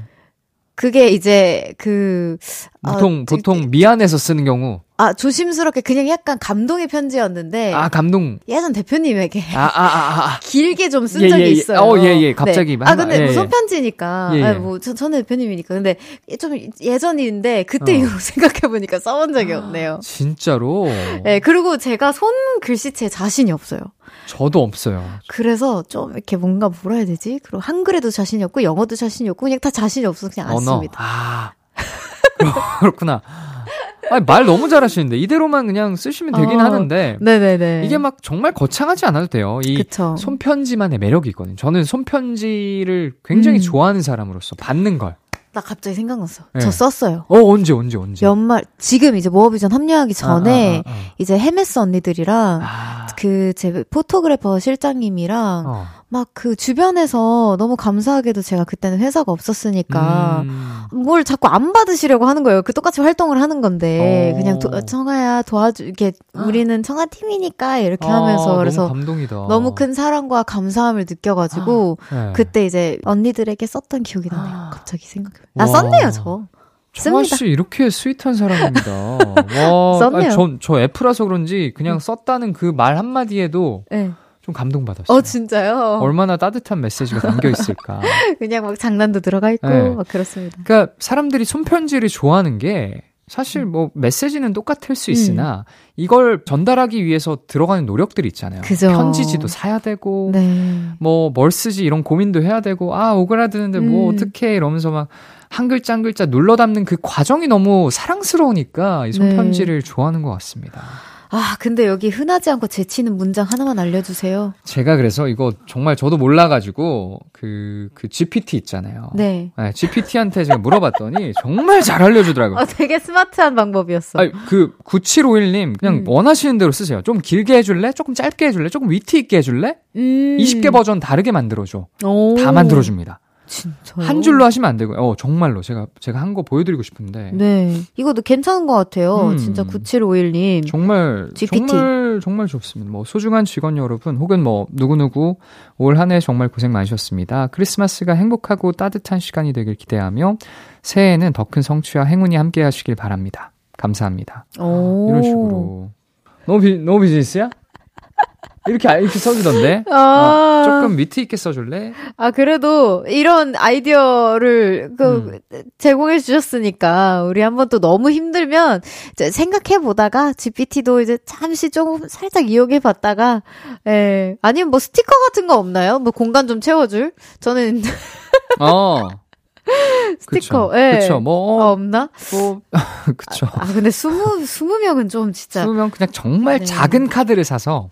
그게 이제 그, 아, 보통 저- 보통 미안해서 쓰는 경우 아, 조심스럽게 그냥 약간 감동의 편지였는데, 아 감동 예전 대표님에게 아아아 아, 길게 좀쓴 예, 적이 예, 예. 있어요. 어, 예, 예. 갑자기 네. 아, 근데 예, 뭐 예. 손편지니까. 예, 예. 아, 뭐, 전, 저는 대표님이니까. 근데 좀 예전인데, 그때 어. 이후로 생각해 보니까 써본 적이 없네요. 진짜로 네, 그리고 제가 손 글씨체 자신이 없어요. 저도 없어요. 그래서 좀 이렇게 뭔가 뭐라 해야 되지? 그리고 한글에도 자신이 없고, 영어도 자신이 없고, 그냥 다 자신이 없어서 그냥 안 언어 씁니다. 아 그렇구나. 아니, 말 너무 잘하시는데 이대로만 그냥 쓰시면 되긴 어, 하는데 네네네. 이게 막 정말 거창하지 않아도 돼요. 이 그쵸. 손편지만의 매력이 있거든요. 저는 손편지를 굉장히 음. 좋아하는 사람으로서 받는 걸. 나 갑자기 생각났어. 네. 저 썼어요. 어 언제 언제 언제. 연말 지금 이제 모어비전 합류하기 전에 아, 아, 아, 아. 이제 헤메스 언니들이랑 아. 그제 포토그래퍼 실장님이랑 어. 막 그 주변에서 너무 감사하게도 제가 그때는 회사가 없었으니까 음. 뭘 자꾸 안 받으시려고 하는 거예요. 그 똑같이 활동을 하는 건데 어. 그냥 도, 청아야 도와주 이렇게 우리는 청아 팀이니까 이렇게 아, 하면서 너무 그래서 감동이다. 너무 큰 사랑과 감사함을 느껴가지고 네. 그때 이제 언니들에게 썼던 기억이 나네요. 갑자기 생각해. 아 와. 썼네요 저. 청아 씁니다. 씨 이렇게 스윗한 사람입니다. 와, 썼네요. 아니, 전, 저 F라서 그런지 그냥 썼다는 그 말 한마디에도 네. 좀 감동받았어요. 어 진짜요? 얼마나 따뜻한 메시지가 담겨 있을까. 그냥 막 장난도 들어가 있고 네. 막 그렇습니다. 그러니까 사람들이 손편지를 좋아하는 게 사실 뭐 메시지는 똑같을 수 있으나 이걸 전달하기 위해서 들어가는 노력들이 있잖아요. 그죠. 편지지도 사야 되고 네. 뭐뭘 쓰지 이런 고민도 해야 되고 아 오그라드는데 뭐 음. 어떻게 이러면서 막 한 글자 한 글자 눌러 담는 그 과정이 너무 사랑스러우니까 이 손편지를 좋아하는 것 같습니다. 아 근데 여기 흔하지 않고 재치는 문장 하나만 알려주세요. 제가 그래서 이거 정말 저도 몰라가지고 그, 그 GPT 있잖아요. 네. GPT한테 제가 물어봤더니 정말 잘 알려주더라고요. 어, 되게 스마트한 방법이었어. 아니, 그 9751님 그냥 음. 원하시는 대로 쓰세요. 좀 길게 해줄래? 조금 짧게 해줄래? 조금 위트 있게 해줄래? 음. 20개 버전 다르게 만들어줘. 오. 다 만들어줍니다. 진짜요? 한 줄로 하시면 안 되고요. 어, 정말로 제가 제가 한 거 보여드리고 싶은데 네. 이것도 괜찮은 것 같아요. 음. 진짜 9751님. 정말 GPT. 정말 정말 좋습니다. 뭐 소중한 직원 여러분 혹은 뭐 누구 누구 올 한 해 정말 고생 많으셨습니다. 크리스마스가 행복하고 따뜻한 시간이 되길 기대하며 새해에는 더 큰 성취와 행운이 함께 하시길 바랍니다. 감사합니다. 오. 이런 식으로 너무 비, 너무 비즈니스야? 이렇게 아- 이렇게 써주던데. 아. 어, 조금 위트 있게 써줄래? 아, 그래도 이런 아이디어를 그 음. 제공해 주셨으니까 우리 한번 또 너무 힘들면 생각해 보다가 GPT도 이제 잠시 조금 살짝 이용해 봤다가 예. 아니면 뭐 스티커 같은 거 없나요? 뭐 공간 좀 채워 줄? 저는 어. 스티커. 예. 그쵸. 뭐, 어, 없나? 뭐, 그쵸. 아, 근데 스무 스무 명은 좀 진짜 그러면 그냥 정말 네. 작은 카드를 사서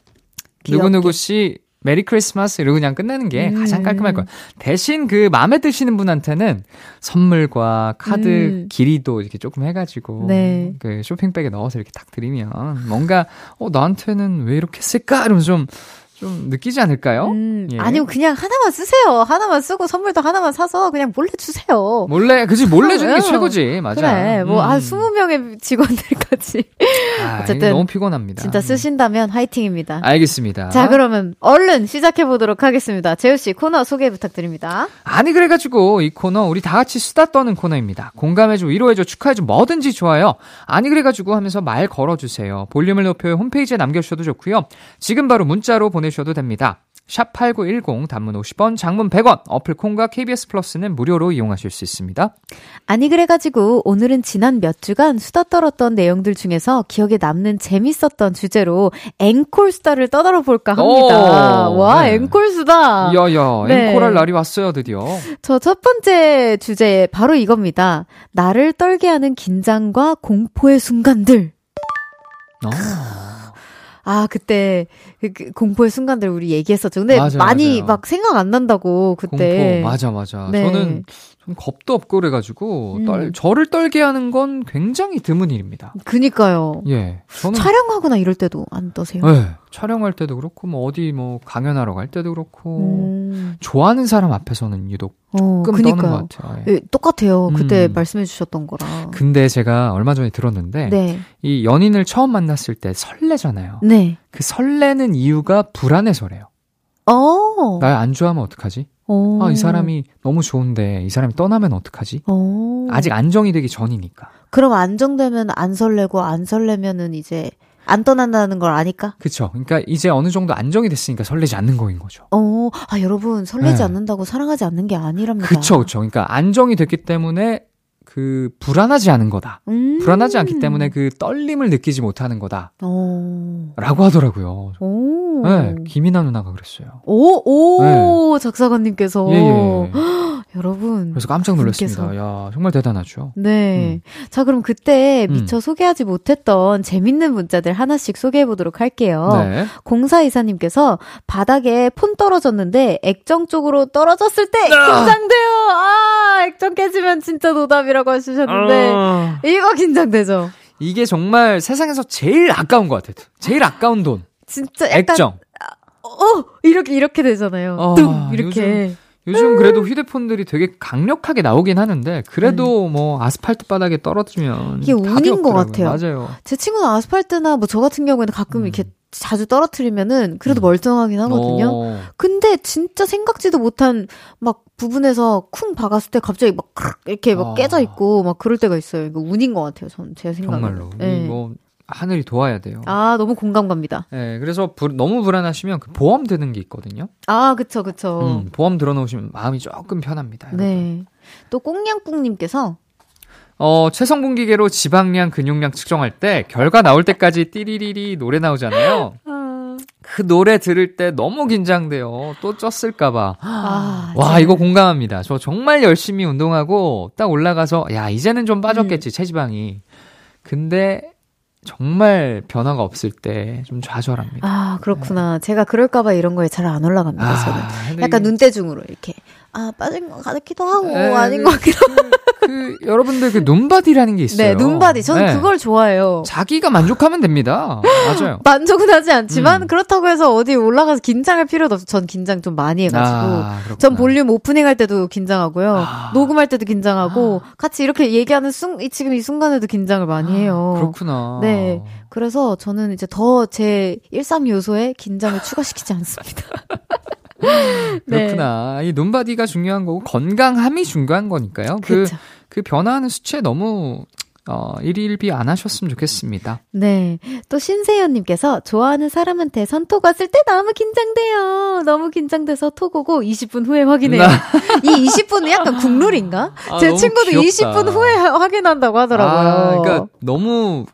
귀엽게. 누구누구 씨 메리 크리스마스 이러고 그냥 끝내는 게 음. 가장 깔끔할 거예요. 대신 그 마음에 드시는 분한테는 선물과 카드 음. 길이도 이렇게 조금 해가지고 네. 그 쇼핑백에 넣어서 이렇게 딱 드리면 뭔가 어 나한테는 왜 이렇게 쓸까 이러면서 좀 좀 느끼지 않을까요? 음, 예. 아니면 그냥 하나만 쓰세요. 하나만 쓰고 선물도 하나만 사서 그냥 몰래 주세요. 몰래 그지 몰래 주는 게. 최고지 맞아. 그래, 뭐, 음. 한 20명의 직원들까지. 아, 어쨌든 너무 피곤합니다. 진짜 쓰신다면 화이팅입니다. 알겠습니다. 자, 그러면 얼른 시작해보도록 하겠습니다. 재우씨 코너 소개 부탁드립니다. 아니 그래가지고 이 코너 우리 다 같이 수다 떠는 코너입니다. 공감해줘, 위로해줘, 축하해줘 뭐든지 좋아요. 아니 그래가지고 하면서 말 걸어주세요. 볼륨을 높여 홈페이지에 남겨주셔도 좋고요. 지금 바로 문자로 보내 셔도 됩니다. 샵8910 단문 50원, 장문 100원, 어플 콩과 KBS 플러스는 무료로 이용하실 수 있습니다. 아니, 그래가지고 오늘은 지난 몇 주간 수다 떨었던 내용들 중에서 기억에 남는 재밌었던 주제로 앵콜 수다를 떠들어 볼까 합니다. 오, 와, 네. 앵콜 수다! 야야, 네. 앵콜할 날이 왔어요 드디어. 저 첫 번째 주제 바로 이겁니다. 나를 떨게 하는 긴장과 공포의 순간들. 어. 아, 그때 그- 그 공포의 순간들 우리 얘기했었죠. 근데 맞아요, 많이 맞아요. 막 생각 안 난다고 그때. 공포 맞아 맞아. 네. 저는 좀 겁도 없고 그래가지고 음. 떨, 저를 떨게 하는 건 굉장히 드문 일입니다. 그니까요. 예, 저는 촬영하거나 이럴 때도 안 떠세요. 네, 촬영할 때도 그렇고 뭐 어디 뭐 강연하러 갈 때도 그렇고 음, 좋아하는 사람 앞에서는 유독 어, 조금 떠는 그니까요. 것 같아요. 예. 예, 똑같아요. 그때 음. 말씀해 주셨던 거랑. 근데 제가 얼마 전에 들었는데 네. 이 연인을 처음 만났을 때 설레잖아요. 네. 그 설레는 이유가 불안해서래요. 어. 날 안 좋아하면 어떡하지? 어. 아, 이 사람이 너무 좋은데 이 사람이 떠나면 어떡하지? 어. 아직 안정이 되기 전이니까. 그럼 안정되면 안 설레고 안 설레면은 이제 안 떠난다는 걸 아니까? 그쵸. 그러니까 이제 어느 정도 안정이 됐으니까 설레지 않는 거인 거죠. 어, 아, 여러분, 설레지 네. 않는다고 사랑하지 않는 게 아니랍니다. 그쵸, 그쵸. 그러니까 안정이 됐기 때문에 그 불안하지 않은 거다. 음. 불안하지 않기 때문에 그 떨림을 느끼지 못하는 거다. 어. 라고 하더라고요. 오. 네, 김이나 누나가 그랬어요. 오, 오, 작사가님께서. 예, 예. 여러분. 그래서 깜짝 놀랐습니다. 분께서. 야, 정말 대단하죠. 네. 자, 그럼 그때 음. 미처 소개하지 못했던 재밌는 문자들 하나씩 소개해 보도록 할게요. 네. 공사 이사님께서 바닥에 폰 떨어졌는데 액정 쪽으로 떨어졌을 때 아! 긴장돼요. 아, 액정 깨지면 진짜 노답이라고 해주셨는데 아, 이거 긴장되죠. 이게 정말 세상에서 제일 아까운 것 같아요. 제일 아까운 돈. 진짜 약간 액정. 어 이렇게 이렇게 되잖아요. 아, 뚱 이렇게. 요즘 그래도 휴대폰들이 되게 강력하게 나오긴 하는데 그래도 뭐 아스팔트 바닥에 떨어지면 음. 이게 운인 것. 같아요. 맞아요. 제 친구는 아스팔트나 뭐 저 같은 경우에는 가끔 음. 이렇게 자주 떨어뜨리면은 그래도 음. 멀쩡하긴 하거든요. 어, 근데 진짜 생각지도 못한 막 부분에서 쿵 박았을 때 갑자기 막 이렇게 막 아. 깨져 있고 막 그럴 때가 있어요. 이거 운인 것 같아요. 전 제 생각에. 정말로. 네. 이뭐 하늘이 도와야 돼요. 아 너무 공감 갑니다. 네, 그래서 불- 너무 불안하시면 그 보험 드는 게 있거든요. 아 그쵸 그쵸. 음, 보험 들어놓으시면 마음이 조금 편합니다. 여러분. 네. 또 꽁냥꿍님께서 어, 체성분 기계로 지방량, 근육량 측정할 때 결과 나올 때까지 띠리리리 노래 나오잖아요. 그 노래 들을 때 너무 긴장돼요. 또 쪘을까봐. 아, 와, 제가- 이거 공감합니다. 저 정말 열심히 운동하고 딱 올라가서, 야, 이제는 좀 빠졌겠지, 체지방이. 근데 정말 변화가 없을 때 좀 좌절합니다. 아 그렇구나. 제가 그럴까봐 이런 거에 잘 안 올라갑니다. 저는. 근데 약간 이게 눈대중으로 이렇게 아 빠진 것 같기도 하고 에, 아닌 그- 것 같기도 하고. 그, 여러분들 그 눈바디라는 게 있어요. 네 눈바디 저는 네. 그걸 좋아해요. 자기가 만족하면 됩니다. 맞아요. 만족은 하지 않지만 음. 그렇다고 해서 어디 올라가서 긴장할 필요도 없어. 전 긴장 좀 많이 해가지고. 아. 전 볼륨 오프닝 할 때도 긴장하고요. 아. 녹음할 때도 긴장하고 같이 이렇게 얘기하는 순, 이- 지금 이 순간에도 긴장을 많이 해요. 그렇구나. 네. 그래서 저는 이제 더제 일상 요소에 긴장을 추가시키지 않습니다. 네. 그렇구나. 이 눈바디가 중요한 거고 건강함이 중요한 거니까요. 그, 그쵸. 그 변화하는 수치에 너무 어, 일일비 안 하셨으면 좋겠습니다. 네. 또 신세연님께서 좋아하는 사람한테 선톡 왔을 때 너무 긴장돼요. 너무 긴장돼서 톡 오고 20분 후에 확인해요. 이 20분은 약간 국룰인가? 아, 제 친구도 귀엽다. 20분 후에 확인한다고 하더라고요. 아, 그러니까 너무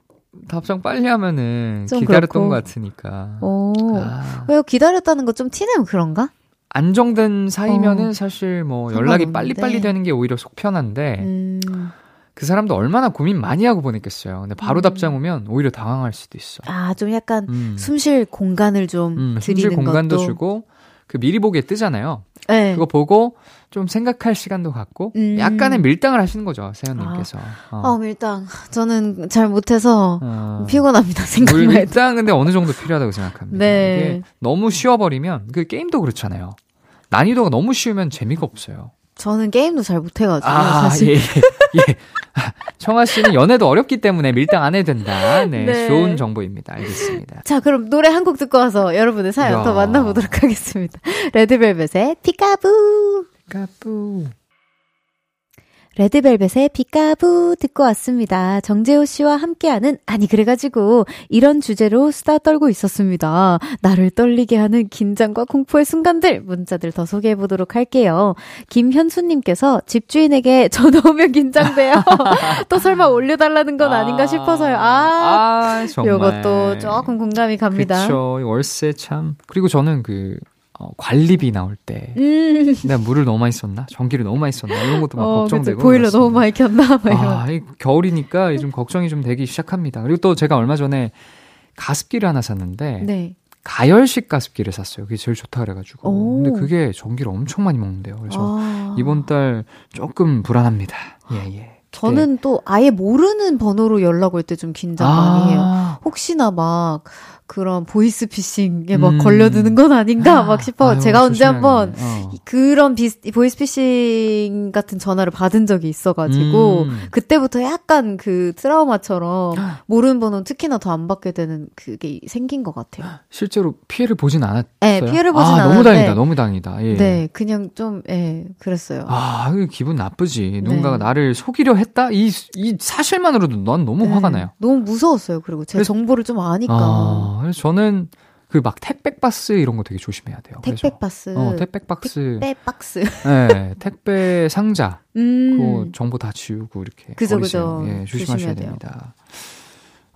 답장 빨리 하면은 좀 기다렸던 그렇고. 것 같으니까. 오. 아, 왜요? 기다렸다는 거 좀 티내면 그런가? 안정된 사이면은 사실 뭐 연락이 상관없는데. 빨리빨리 되는 게 오히려 속 편한데 음. 그 사람도 얼마나 고민 많이 하고 보냈겠어요. 근데 바로 음. 답장 오면 오히려 당황할 수도 있어. 아, 좀 약간 음. 숨쉴 공간을 좀 음, 드리는 숨쉴 공간도 것도. 주고 그 미리 보기에 뜨잖아요. 네. 그거 보고 좀 생각할 시간도 갖고 음. 약간의 밀당을 하시는 거죠 세연님께서. 어. 어, 밀당. 저는 잘 못해서 어. 피곤합니다. 물 생각만 해도. 밀당 근데 어느 정도 필요하다고 생각합니다. 네. 이게 너무 쉬워버리면 그 게임도 그렇잖아요. 난이도가 너무 쉬우면 재미가 없어요. 저는 게임도 잘 못해가지고 아, 사실. 예, 예. 예. 청아 씨는 연애도 어렵기 때문에 밀당 안 해도 된다. 네, 네. 좋은 정보입니다. 알겠습니다. 자, 그럼 노래 한 곡 듣고 와서 여러분의 사연 야. 더 만나보도록 하겠습니다. 레드벨벳의 피카부. 까뿌. 레드벨벳의 피카부 듣고 왔습니다. 정재호 씨와 함께하는 아니 그래가지고 이런 주제로 수다 떨고 있었습니다. 나를 떨리게 하는 긴장과 공포의 순간들 문자들 더 소개해 보도록 할게요. 김현수님께서 집주인에게 전화 오면 긴장돼요. 또 설마 올려달라는 건 아닌가 싶어서요. 아, 아 정말. 요것도 조금 공감이 갑니다. 이 월세 참. 그리고 저는 그, 어, 관리비 나올 때. 음, 내가 물을 너무 많이 썼나? 전기를 너무 많이 썼나? 이런 것도 막 어, 걱정되고. 그쵸. 보일러. 너무 많이 켰나? 아, 이 겨울이니까 좀 걱정이 좀 되기 시작합니다. 그리고 또 제가 얼마 전에 가습기를 하나 샀는데 네. 가열식 가습기를 샀어요. 그게 제일 좋다 그래가지고. 오. 근데 그게 전기를 엄청 많이 먹는데요. 그래서 아. 이번 달 조금 불안합니다. 예, 예. 저는 또 아예 모르는 번호로 연락 올 때 좀 긴장 많이 해요. 아, 혹시나 막 그런 보이스피싱에 막 음. 걸려드는 건 아닌가 막 싶어. 아유, 제가 언제. 한번 어. 그런 비, 보이스피싱 같은 전화를 받은 적이 있어가지고 음. 그때부터 약간 그 트라우마처럼 모르는 번호는 특히나 더 안 받게 되는 그게 생긴 것 같아요. 실제로 피해를 보진 않았어요. 네, 피해를 보진 아, 너무 않았는데. 다행이다. 너무 다행이다. 예. 네, 그냥 좀, 예, 그랬어요. 아, 기분 나쁘지. 누군가가 네. 나를 속이려 했다? 이, 이 사실만으로도 난 너무 네, 화가 나요. 너무 무서웠어요. 그리고 제 그래서- 정보를 좀 아니까. 아, 그래서 저는 그 막 택배박스 이런 거 되게 조심해야 돼요. 택배박스. 어, 택배박스. 택배박스. 네, 택배 상자. 음. 그 정보 다 지우고 이렇게. 그죠, 버리세요. 그죠. 예, 조심하셔야 조심해야 돼요. 됩니다.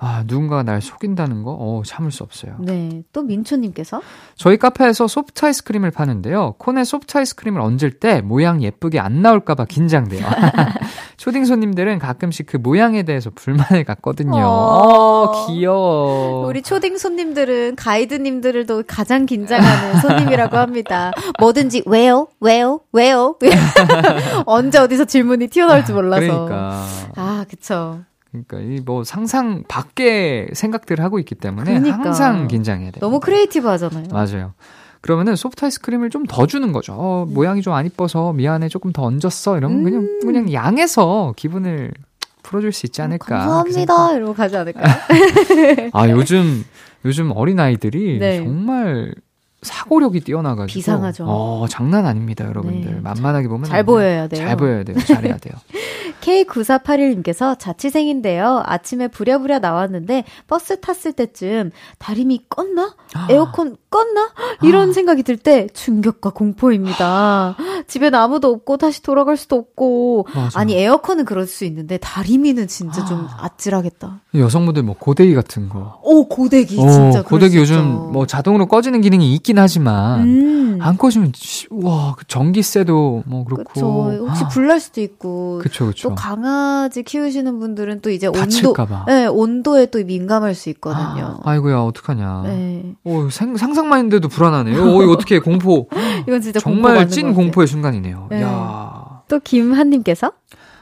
아, 누군가가 날 속인다는 거, 어, 참을 수 없어요. 네. 또 민초님께서 저희 카페에서 소프트 아이스크림을 파는데요. 콘에 소프트 아이스크림을 얹을 때 모양 예쁘게 안 나올까봐 긴장돼요. 초딩 손님들은 가끔씩 그 모양에 대해서 불만을 갖거든요. 어. 어, 귀여워. 우리 초딩 손님들은 가이드님들을 더 가장 긴장하는 손님이라고 합니다. 뭐든지 왜요? 왜요? 왜요? 언제 어디서 질문이 튀어나올지 몰라서. 그러니까. 아, 그쵸. 그러니까 이 뭐 상상 밖의 생각들을 하고 있기 때문에 그러니까. 항상 긴장해야 돼요. 너무 creative 하잖아요. 맞아요. 그러면은 소프트 아이스크림을 좀 더 주는 거죠. 어, 모양이 좀 안 이뻐서 미안해 조금 더 얹었어. 이러면 그냥 음. 그냥 양해서 기분을 풀어줄 수 있지 않을까. 감사합니다. 이러고 가지 않을까요? 아 요즘 요즘 어린 아이들이 네. 정말 사고력이 뛰어나가지고 비상하죠. 어 장난 아닙니다, 여러분들. 네. 만만하게 보면 잘. 보여야 돼요. 잘 보여야 돼요. 잘해야 돼요. K9481님께서 자취생인데요. 아침에 부랴부랴 나왔는데 버스 탔을 때쯤 다리미 껐나? 에어컨 껐나? 이런 생각이 들 때 충격과 공포입니다. 집엔 아무도 없고 다시 돌아갈 수도 없고 맞아. 아니 에어컨은 그럴 수 있는데 다리미는 진짜 좀 아찔하겠다. 여성분들 뭐 고데기 같은 거. 오 고데기 어, 진짜 고데기 수 요즘 있죠. 뭐 자동으로 꺼지는 기능이 있긴 하지만 음. 안 꺼지면 씨, 와, 그 전기세도 뭐 그렇고. 그쵸. 혹시 불날 수도 있고 그쵸, 그쵸. 또 강아지 키우시는 분들은 또 이제 온도. 네, 온도에 또 민감할 수 있거든요. 아 이고야, 어떡하냐. 네. 오, 생, 상상만 했는데도 불안하네요. 오, 이거 어떻게 공포. 이건 진짜 정말 공포 찐. 공포의 순간이네요. 네. 야 또 김한님께서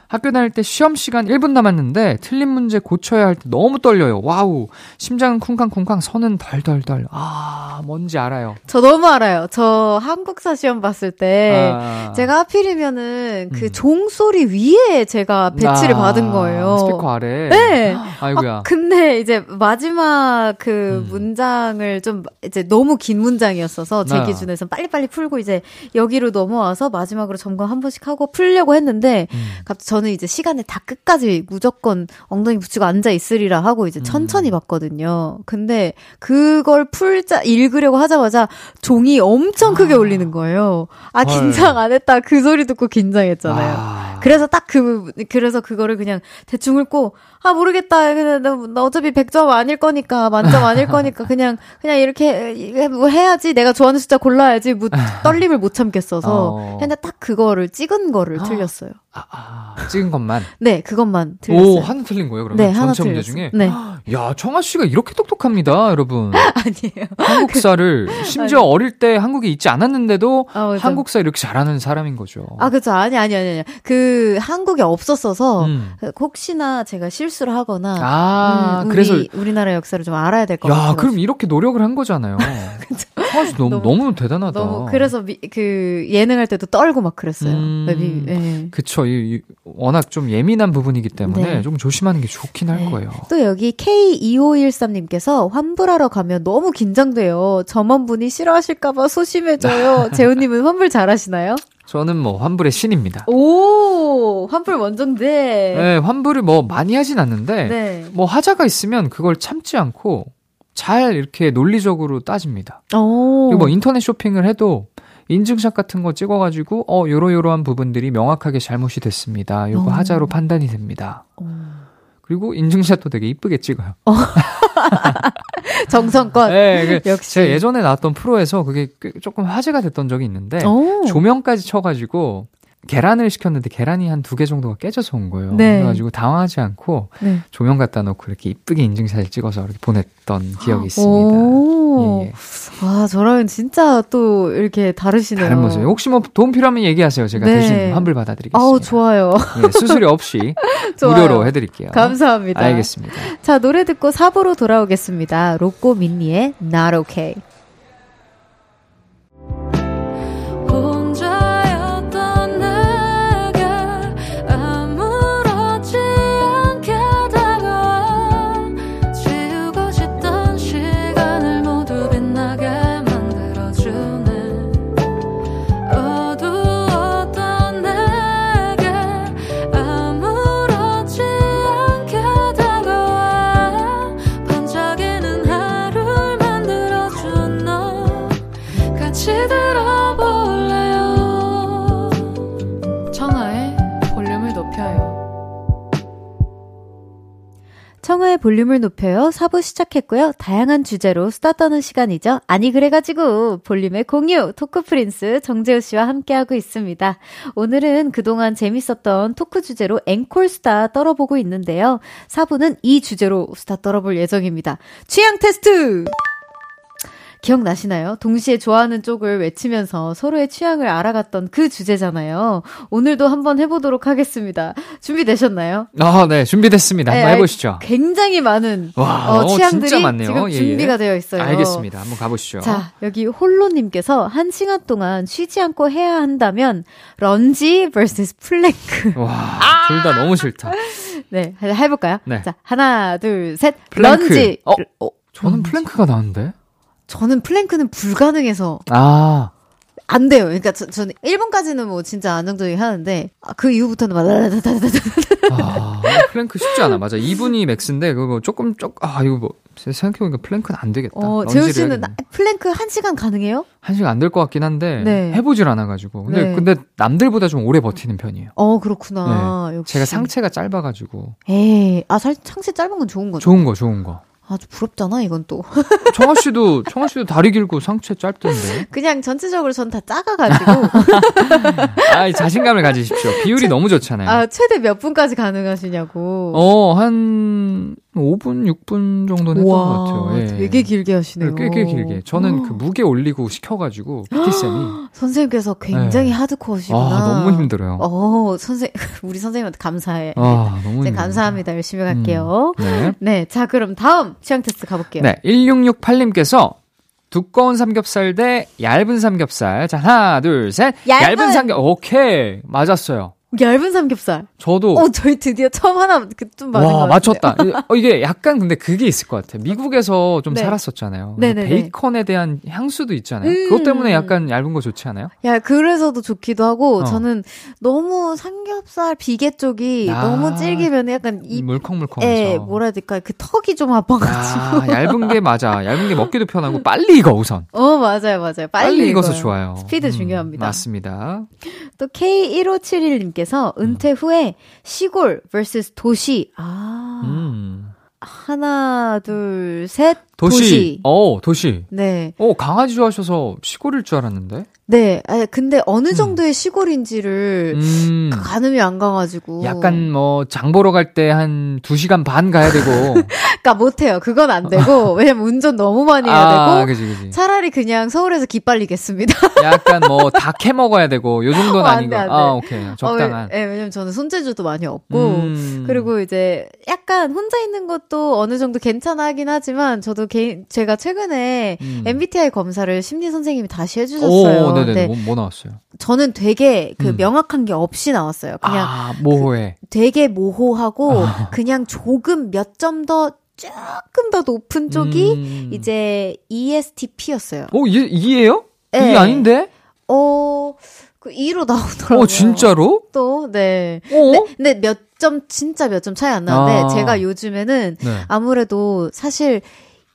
학교 다닐 때 시험 시간 1분 남았는데 틀린 문제 고쳐야 할 때 너무 떨려요. 와우. 심장은 쿵쾅쿵쾅, 손은 덜덜덜. 아, 뭔지 알아요. 저 너무 알아요. 저 한국사 시험 봤을 때 아. 네. 제가 하필이면은 그 음. 종소리 위에 제가 배치를 아, 받은 거예요. 스피커 아래. 네. 아이고야. 아, 근데 이제 마지막 그 음. 문장을 좀 이제 너무 긴 문장이었어서 제 네. 기준에서 빨리빨리 풀고 이제 여기로 넘어와서 마지막으로 점검 한 번씩 하고 풀려고 했는데 음. 갑자기 저는 이제 시간에 다 끝까지 무조건 엉덩이 붙이고 앉아 있으리라 하고 이제 음. 천천히 봤거든요. 근데 그걸 풀자 읽으려고 하자마자 종이 엄청 크게 아. 울리는 거예요. 아 헐. 긴장 안 했다 그 소리 듣고 긴장했잖아요. 아. 그래서 딱 그, 그래서 그거를 그냥 대충 읽고, 아, 모르겠다. 그냥 나, 나 어차피 100점 아닐 거니까, 만점 아닐 거니까, 그냥, 그냥 이렇게, 해- 뭐 해야지. 내가 좋아하는 숫자 골라야지. 뭐, 떨림을 못 참겠어서. 어. 근데 딱 그거를 찍은 거를 틀렸어요. 아, 아, 찍은 것만. 네, 그것만 틀렸어요. 오, 하나 틀린 거예요, 그러면? 네, 하나 전체 문제 틀렸어요. 중에? 네. 야, 청아 씨가 이렇게 똑똑합니다, 여러분. 아니에요. 한국사를 심지어 어릴 때 한국에 있지 않았는데도 아. 한국사 이렇게 잘하는 사람인 거죠. 아, 그죠. 아니, 아니, 아니, 아니. 그, 한국에 없었어서, 음. 혹시나 제가 실수를 하거나, 아, 음, 우리, 그래서 우리나라 역사를 좀 알아야 될것 야, 같아요. 그럼 이렇게 노력을 한 거잖아요. 청아 씨 너무, 너무- 너무 대단하다. 너무, 그래서 미, 그, 예능할 때도 떨고 막 그랬어요. 음. 네, 미- 예. 그쵸. 이, 이 워낙 좀 예민한 부분이기 때문에 네. 좀 조심하는 게 좋긴 할 네. 거예요. 또 여기 K2513님께서 환불하러 가면 너무 긴장돼요. 점원분이 싫어하실까봐 소심해져요. 재훈님은 환불 잘하시나요? 저는 뭐 환불의 신입니다. 오, 환불 원정대. 네, 환불을 뭐 많이 하진 않는데 네. 뭐 하자가 있으면 그걸 참지 않고 잘 이렇게 논리적으로 따집니다. 오. 그리고 뭐 인터넷 쇼핑을 해도 인증샷 같은 거 찍어가지고 어 요러요러한 부분들이 명확하게 잘못이 됐습니다. 요거 어. 하자로 판단이 됩니다. 오. 그리고 인증샷도 되게 이쁘게 찍어요. 정성껏. 네, 그 역시. 제가 예전에 나왔던 프로에서 그게 꽤 조금 화제가 됐던 적이 있는데 오. 조명까지 쳐가지고 계란을 시켰는데 계란이 한 두 개 정도가 깨져서 온 거예요. 네. 그래가지고 당황하지 않고 네. 조명 갖다 놓고 이렇게 이쁘게 인증샷을 찍어서 이렇게 보냈던 기억이 있습니다. 오. 예, 예. 와, 저랑은 진짜 또 이렇게 다르시네요. 다른 모습. 혹시 뭐 도움 필요하면 얘기하세요. 제가 네. 대신 환불 받아드리겠습니다. 아우, 좋아요. 예, 수수료 없이. 무료로 해드릴게요. 감사합니다. 알겠습니다. 자, 노래 듣고 4부로 돌아오겠습니다. 로꼬 민니의 Not Okay. 볼륨을 높여요. 4부 시작했고요. 다양한 주제로 수다 떠는 시간이죠. 아니, 그래가지고, 볼륨의 공유, talk prince 정재호 씨와 함께하고 있습니다. 오늘은 그동안 재밌었던 토크 주제로 앵콜 수다 떨어보고 있는데요. 4부는 이 주제로 수다 떨어볼 예정입니다. 취향 테스트! 기억나시나요? 동시에 좋아하는 쪽을 외치면서 서로의 취향을 알아갔던 그 주제잖아요. 오늘도 한번 해보도록 하겠습니다. 준비되셨나요? 아, 네, 준비됐습니다. 한번 네, 해보시죠. 굉장히 많은 와, 어, 어, 취향들이. 지금 예, 예. 준비가 되어 있어요. 알겠습니다. 한번 가보시죠. 자, 여기 홀로님께서 한 시간 동안 쉬지 않고 해야 한다면 lunge vs plank. 와, 둘다 너무 싫다. 네, 해볼까요? 네. 자, 하나, 둘, 셋. plank. lunge. 어, 어, 저는 lunge. plank가 나은데? 저는 plank는 불가능해서 아, 안 돼요. 그러니까 저, 저는 1분까지는 뭐 진짜 안정적이긴 한데 아, 그 이후부터는 막. 아, 플랭크 쉽지 않아. 맞아. 2분이 max인데, 그거 조금, 조금, 아, 이거 뭐, 생각해보니까 plank는 안 되겠다. 어, 재호 씨는. 나- 플랭크 1시간 가능해요? 한 시간 안 될 것 같긴 한데, 네. 해보질 않아가지고. 근데, 네. 근데 남들보다 좀 오래 버티는 편이에요. 어, 그렇구나. 네. 제가 상체가 짧아가지고. 에이, 아, 살, 상체 짧은 건 좋은 거죠. 좋은 거, 좋은 거. 아주 부럽잖아, 이건 또. 청아 씨도, 청아 씨도 다리 길고 상체 짧던데. 그냥 전체적으로 전 다 작아가지고. 아, 이 자신감을 가지십시오. 비율이 너무 좋잖아요. 아, 최대 몇 분까지 가능하시냐고. 어, 한 5분, 6분 정도는 했던 것 같아요. 예. 되게 길게 하시네요. 꽤, 꽤 길게. 저는 그 무게 올리고 시켜가지고, PT쌤이. 선생님께서 굉장히 하드코어시구나. 아, 너무 힘들어요. 어, 선생, 우리 선생님한테 감사해. 아, 너무 네, 힘들어요. 감사합니다. 열심히 갈게요. 네. 네, 자, 그럼 다음 취향 테스트 가볼게요. 네, 1668님께서 두꺼운 삼겹살 대 얇은 삼겹살. 자, 하나, 둘, 셋. 얇은! 얇은 삼겹, 오케이. 맞았어요. 얇은 삼겹살. 저도. 어, 저희 드디어 처음 하나 그좀 맞은 것 와, 같아요. 맞췄다. 어, 이게 약간 근데 그게 있을 것 같아. 미국에서 좀 네. 살았었잖아요. 네네네. 베이컨에 대한 향수도 있잖아요. 음. 그것 때문에 약간 얇은 거 좋지 않아요? 야, 그래서도 좋기도 하고, 어. 저는 너무 삼겹살 비계 쪽이 아. 너무 질기면 약간 이, 물컹물컹해서. 에, 뭐라 해야 될까, 그 턱이 좀 아파 가지고. 아, 얇은 게 맞아. 얇은 게 먹기도 편하고 빨리 익어 우선. 어, 맞아요, 맞아요. 빨리, 빨리, 익어서. 좋아요. 스피드 음, 중요합니다. 맞습니다. 또 K1571님께 서 은퇴 음. 후에 시골 vs 도시. 아. 음. 하나, 둘, 셋. 도시. 도시. 어, 도시. 네. 어, 강아지 좋아하셔서 시골일 줄 알았는데. 네. 아, 근데 어느 정도의 시골인지를 음. 가늠이 안 가가지고. 약간 뭐 장 보러 갈 때 한 2시간 반 가야 되고. 그러니까 못해요. 그건 안 되고. 왜냐면 운전 너무 많이 해야 아, 되고. 그지 그지. 차라리 그냥 서울에서 기빨리겠습니다. 약간 뭐 다 캐 먹어야 되고 요 정도는 어, 안 아니고. 돼, 안 돼. 아, 오케이. 적당한. 어, 왜, 예, 왜냐면 저는 손재주도 많이 없고. 음. 그리고 이제 약간 혼자 있는 것도 어느 정도 괜찮아 하긴 하지만 저도 개인, 제가 최근에 음. MBTI 검사를 심리 선생님이 다시 해주셨어요. 오, 네네. 뭐, 뭐 나왔어요? 저는 되게 그 음. 명확한 게 없이 나왔어요. 그냥 아, 모호해. 되게 모호하고 아. 그냥 조금 몇 점 더 조금 더 높은 쪽이 음. 이제 E ESTP였어요. 오, 이, 이에요? 네. 이게 아닌데? 어, 그 2로 나오더라고요. 어, 진짜로? 또, 네. 어? 네, 근데 몇 점, 진짜 몇 점 차이 안 나는데, 아. 제가 요즘에는 네. 아무래도 사실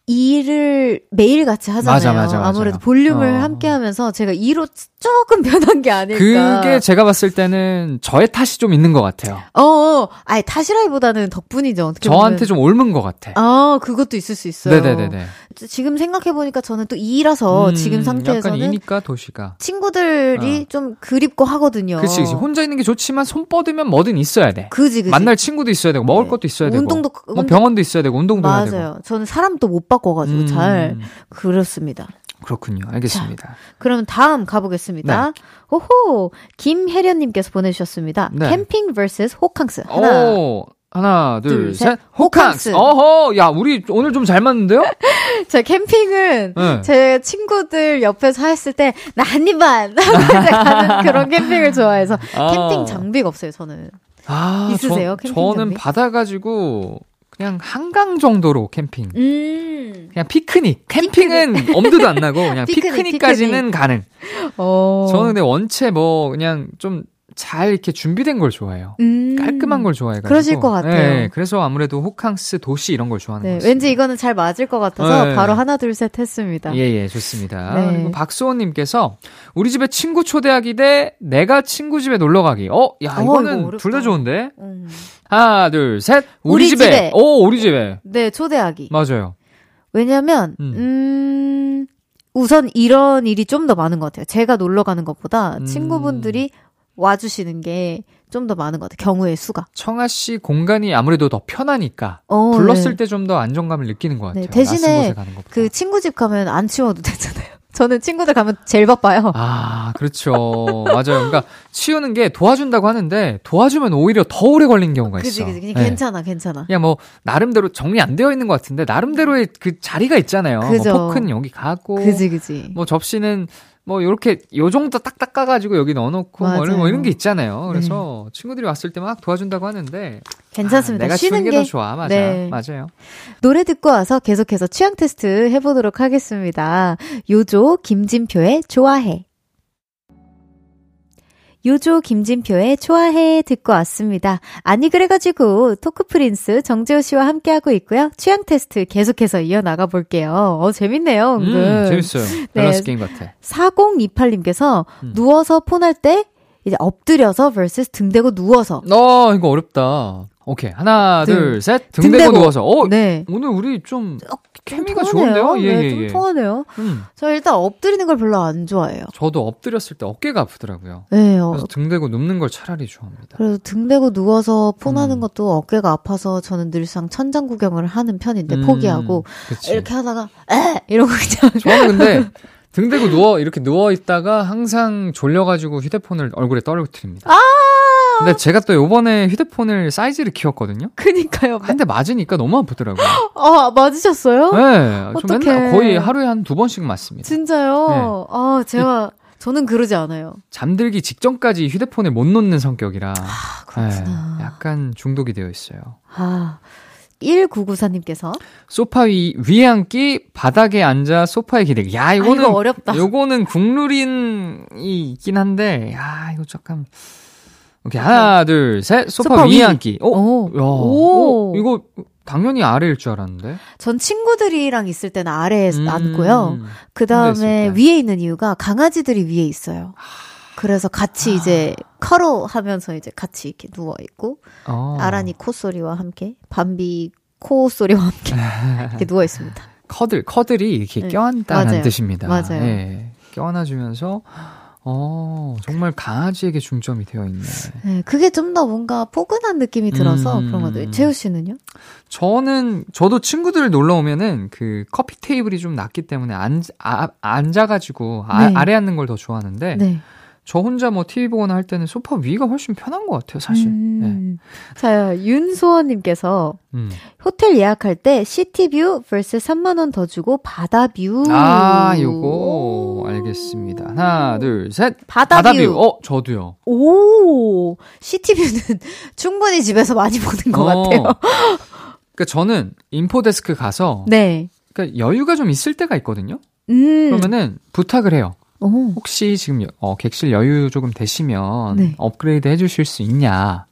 일을 매일 같이 하잖아요. 맞아, 맞아, 맞아요. 무래도 볼륨을 어. 함께 하면서 제가 2로 조금 변한 게 아닐까. 그게 제가 봤을 때는 저의 탓이 좀 있는 것 같아요. 어, 어, 아예 탓이라기보다는 덕분이죠. 어떻게 저한테. 좀 옮은 것 같아. 아, 그것도 있을 수 있어요. 네네네네. 지금 생각해보니까 저는 또 2라서 음, 지금 상태에서는 약간 이니까 도시가. 친구들이 좀 그립고 하거든요. 그치, 그치. 혼자 있는 게 좋지만 손 뻗으면 뭐든 있어야 돼. 그지, 그지. 만날 친구도 있어야 되고, 먹을 네. 것도 있어야 되고. 운동도, 뭐 병원도 있어야 되고, 운동도 해야 되고. 맞아요. 저는 사람도 못 바꿔가지고 음, 잘 그렇습니다. 그렇군요. 알겠습니다. 그러면 다음 가보겠습니다. 호호 김혜련님께서 보내주셨습니다. 네. 캠핑 vs 호캉스 하나. 오, 하나, 둘, 둘, 셋. 셋. 호캉스. 호캉스. 어허, 야, 우리 오늘 좀 잘 맞는데요? 제 캠핑은 네. 제 친구들 옆에서 했을 때 나 한 입 만 가는 그런 캠핑을 좋아해서 아. 캠핑 장비가 없어요 저는. 아, 있으세요? 저, 캠핑 저는 장비? 받아가지고, 그냥 한강 정도로 캠핑. 음. 그냥 피크닉. 캠핑은 엄두도 안 나고, 그냥 피크닉, 피크닉 까지는 가능. 어. 저는 근데 원체 뭐, 그냥 좀 잘 이렇게 준비된 걸 좋아해요. 음. 깔끔한 걸 좋아해가지고. 그러실 것 같아요. 네, 그래서 아무래도 호캉스 도시 이런 걸 좋아하는 네, 것 같습니다. 왠지 이거는 잘 맞을 것 같아서 네. 바로 하나 둘 셋 했습니다. 예, 예, 좋습니다. 네. 그리고 박수호님께서 우리 집에 친구 초대하기 대 내가 친구 집에 놀러 가기. 어, 야, 어, 이거는. 둘 다 좋은데? 음. 하나, 둘, 셋. 우리, 우리 집에. 집에. 오, 우리 집에. 네, 초대하기. 맞아요. 왜냐면 음. 음. 우선 이런 일이 좀 더 많은 것 같아요. 제가 놀러 가는 것보다 음. 친구분들이 와주시는 게 좀 더 많은 것 같아요. 경우의 수가. 청아 씨 공간이 아무래도 더 편하니까 어, 불렀을 네. 때좀 더 안정감을 느끼는 것 같아요. 네, 대신에. 그 친구 집 가면 안 치워도 되잖아요. 저는 친구들 가면 제일 바빠요. 아, 그렇죠. 맞아요. 그러니까 치우는 게 도와준다고 하는데 도와주면 오히려 더 오래 걸리는 경우가 그지 있어. 그지. 그냥 네. 괜찮아 괜찮아. 그냥 뭐 나름대로 정리 안 되어 있는 것 같은데 나름대로의 그 자리가 있잖아요. 그죠. 뭐 포크는 여기 가고 그지 그지. 뭐 접시는 뭐 요렇게 요 정도 딱 닦아가지고 여기 넣어놓고 뭐 이런. 네. 뭐 이런 게 있잖아요. 그래서 친구들이 왔을 때 막 도와준다고 하는데 괜찮습니다. 아, 내가 쉬는 쉬는 게게더 좋아. 맞아. 네. 맞아요. 노래 듣고 와서 계속해서 취향 테스트 해보도록 하겠습니다. 요조 김진표의 좋아해. 요조 김진표의 좋아해 듣고 왔습니다. 아니 그래가지고 talk prince 정재호 씨와 함께하고 있고요. 취향 테스트 계속해서 이어나가 볼게요. 어 재밌네요. 은근. 음, 재밌어요. 밸런스 네. 게임 같아. 4028님께서 음. 누워서 폰할 때 이제 엎드려서 vs 등 대고 누워서. 어, 이거 어렵다. 오케이. 하나, 등. 둘, 셋. 등, 등 대고 대고. 누워서. 어, 네. 오늘 우리 좀 케미가 통하네요. 좋은데요? 예, 네, 예, 좀 예. 통하네요. 음, 저 일단 엎드리는 걸 별로 안 좋아해요. 저도 엎드렸을 때 어깨가 아프더라고요. 네, 어, 그래서 등 대고 눕는 걸 차라리 좋아합니다. 그래서 등 대고 누워서 폰하는 음. 것도 어깨가 아파서 저는 늘상 천장 구경을 하는 편인데 음, 포기하고 그치. 이렇게 하다가 에 이러고 그냥 저는 근데 등 대고 누워 이렇게 누워 있다가 항상 졸려가지고 휴대폰을 얼굴에 떨어뜨립니다. 아 근데 제가 또 요번에 휴대폰을 사이즈를 키웠거든요. 그니까요. 한대 맞으니까 너무 아프더라고요. 아 맞으셨어요? 네. 맨날 거의 하루에 한 두 번씩 맞습니다. 진짜요? 네. 아 제가 저는 그러지 않아요. 잠들기 직전까지 휴대폰을 못 놓는 성격이라 아 그렇구나. 네, 약간 중독이 되어 있어요. 아 1994님께서 소파 위, 위에 앉기, 바닥에 앉아 소파에 기대기. 야, 이거는, 아, 이거 어렵다. 요거는 국룰인이 있긴 한데, 야, 이거 잠깐. 오케이, 하나, 둘, 셋. 소파, 소파 위에 위. 앉기. 어? 오. 야, 오. 어, 이거 당연히 아래일 줄 알았는데. 전 친구들이랑 있을 때는 아래에 음, 앉고요. 그 다음에 때. 위에 있는 이유가 강아지들이 위에 있어요. 그래서 같이 이제 커로 하면서 이제 같이 이렇게 누워 있고 어. 아란이 콧소리와 함께 밤비 코 소리와 함께 이렇게 누워 있습니다. 커들, 커들이 이렇게 네. 껴안다는 맞아요. 뜻입니다. 맞아요. 예. 껴안아주면서, 어, 정말 강아지에게 중점이 되어 있네. 네, 그게 좀 더 뭔가 포근한 느낌이 들어서 음. 그런 것 같아요. 재우 씨는요? 저는 저도 친구들 놀러 오면은 그 커피 테이블이 좀 낮기 때문에 앉 아, 앉아가지고 아, 네. 아래 앉는 걸 더 좋아하는데 네. 저 혼자 뭐 TV 보거나 할 때는 소파 위가 훨씬 편한 것 같아요 사실. 네. 음. 자, 윤소원님께서 음. 호텔 예약할 때 시티뷰 vs 3만원 더 주고 바다뷰. 아 요거 알겠습니다. 하나 둘 셋. 바다뷰. 어 저도요. 오, 시티뷰는 충분히 집에서 많이 보는 것 어. 같아요. 그러니까 저는 인포데스크 가서 네. 그러니까 여유가 좀 있을 때가 있거든요. 음. 그러면은 부탁을 해요. 오. 혹시 지금 여- 어, 객실 여유 조금 되시면 네. 업그레이드 해주실 수 있냐?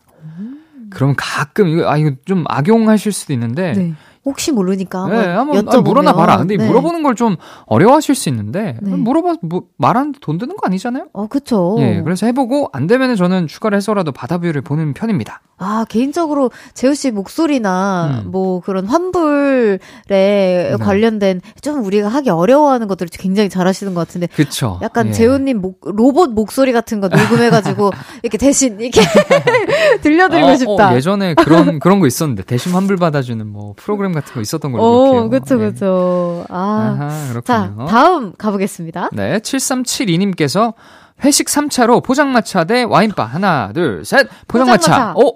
그럼 가끔 이거 아 이거 좀 악용하실 수도 있는데 네, 네. 혹시 모르니까 한번 한번 여쭤보면. 아니, 물어나 봐라. 근데 네. 물어보는 걸 좀 어려워하실 수 있는데 네. 물어봐 뭐, 말하는데 돈 드는 거 아니잖아요? 어, 그쵸. 예, 그래서 해보고 안 되면은 저는 추가를 해서라도 바다뷰를 보는 편입니다. 아, 개인적으로 재우 씨 목소리나 음. 뭐 그런 환불에 네. 관련된 좀 우리가 하기 어려워하는 것들을 굉장히 잘하시는 것 같은데 그쵸? 약간 예. 재우님 목, 로봇 목소리 같은 거 녹음해가지고 이렇게 대신 이렇게 들려드리고 어, 싶다. 어, 예전에 그런 그런 거 있었는데 대신 환불 받아주는 뭐 프로그램 같은 거 있었던 걸로 오, 기억해요. 예. 그쵸. 아. 아하, 자, 그렇군요. 다음 가보겠습니다. 네, 7372님께서 회식 3차로 포장마차 대 와인바. 하나, 둘, 셋. 포장마차. 포장마차. 어?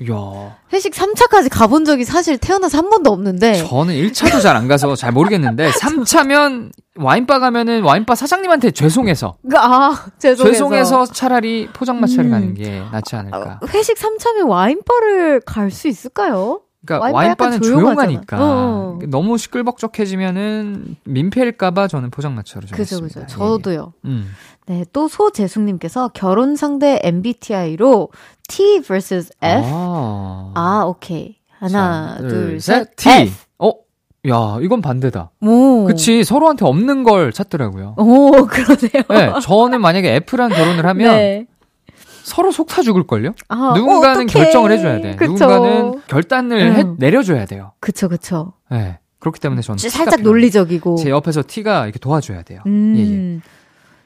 이야. 회식 3차까지 가본 적이 사실 태어나서 한 번도 없는데. 저는 1차도 잘 안 가서 잘 모르겠는데, 3차면 와인바 가면은 와인바 사장님한테 죄송해서. 그, 아, 죄송해서. 죄송해서 차라리 포장마차를 음. 가는 게 낫지 않을까. 아, 회식 3차면 와인바를 갈 수 있을까요? 그러니까 와인바 와인바는. 조용하니까 어. 너무 시끌벅적해지면은 민폐일까봐 저는 포장마차로 그죠. 그죠. 저도요. 예. 음. 네, 또 소재숙님께서 결혼 상대 MBTI로 T vs F. 아, 아, 오케이. 하나, 자, 둘, 셋. T. F. 어, 야, 이건 반대다. 오. 그치, 서로한테 없는 걸 찾더라고요. 오, 그러네요. 네, 저는 만약에 F랑 결혼을 하면 네. 서로 속타 죽을걸요? 아, 누군가는 어. 결정을 해줘야 돼. 그쵸. 누군가는 결단을 음. 해, 내려줘야 돼요. 그쵸, 그쵸. 네, 그렇기 때문에 저는 살짝. 논리적이고. 제 옆에서 T가 이렇게 도와줘야 돼요. 음. 예, 예.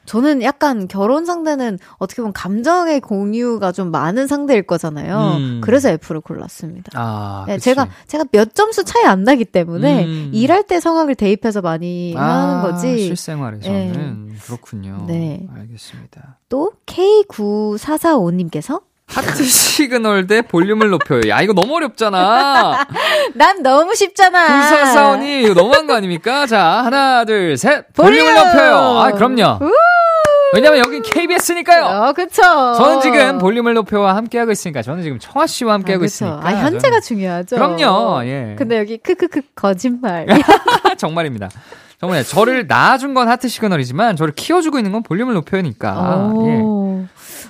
저는 약간 결혼 상대는 어떻게 보면 감정의 공유가 좀 많은 상대일 거잖아요. 음. 그래서 F를 골랐습니다. 아, 네. 제가 제가 몇 점수 차이 안 나기 때문에 음. 일할 때 상황을 대입해서 많이 아, 하는 거지. 실생활에서는 그렇군요. 네. 알겠습니다. 또 K9445님께서 하트 시그널 대 볼륨을 높여요. 야, 이거 너무 어렵잖아. 난 너무 쉽잖아. 9445님, 이거 너무한 거 아닙니까? 자, 하나, 둘, 셋. 볼륨을 볼륨! 높여요. 아, 그럼요. 왜냐면 여긴 KBS니까요. 어, 그쵸. 저는 지금 볼륨을 높여와 함께하고 있으니까 저는 지금 청아 씨와 함께하고 아, 있으니까. 아, 현재가 저는- 중요하죠. 그럼요. 예. 근데 여기 크크크 거짓말. 정말입니다. 정말 저를 낳아준 건 하트 시그널이지만 저를 키워주고 있는 건 볼륨을 높여니까. 예.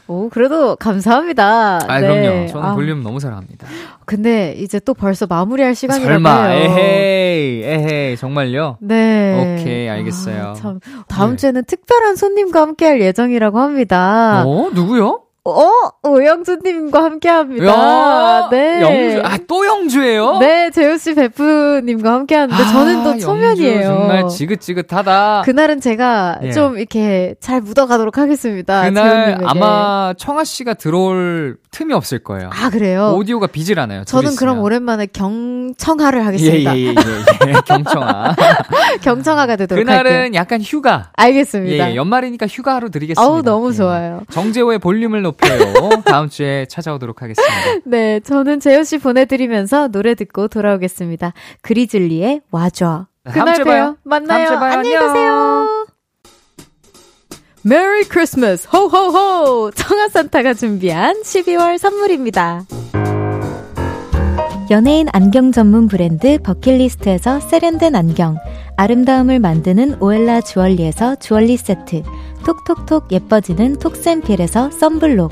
오. 오, 그래도 감사합니다. 아, 네. 그럼요. 저는 아, 볼륨 너무 사랑합니다. 근데 이제 또 벌써 마무리할 시간이라고 설마. 에헤이, 에헤이, 정말요? 네. 오케이, 알겠어요. 아, 참. 다음 네. 주에는 특별한 손님과 함께 할 예정이라고 합니다. 어, 누구요? 어, 오영수님과 함께 합니다. 야, 네. 영주, 아, 또 영주예요? 네, 재우씨 베프님과 함께 하는데 저는 또 아, 초면이에요. 정말 지긋지긋하다. 그날은 제가 예. 좀 이렇게 잘 묻어가도록 하겠습니다. 그날. 아마 청아 씨가 들어올 틈이 없을 거예요. 아, 그래요? 오디오가 비질 않아요. 저는 그럼. 오랜만에 경청하를 예, 하겠습니다. 예, 예, 예, 예. 경청아. 경청하가 되도록 할게요. 그날은 약간 휴가. 예, 알겠습니다. 예, 연말이니까 휴가로 드리겠습니다. 아우, 너무 예. 좋아요. 정재호의 볼륨을 높여요. 다음 주에 찾아오도록 하겠습니다. 네, 저는 재호 씨 보내드리면서 노래 듣고 돌아오겠습니다. 그리즐리의 와줘. 그날 봬요. 만나요. 안녕히 안녕. 가세요. 메리 크리스마스 호호호 청아산타가 준비한 12월 선물입니다. 연예인 안경 전문 브랜드 버킷리스트에서 세련된 안경 아름다움을 만드는 오엘라 주얼리에서 주얼리 세트 톡톡톡 예뻐지는 톡센필에서 썬블록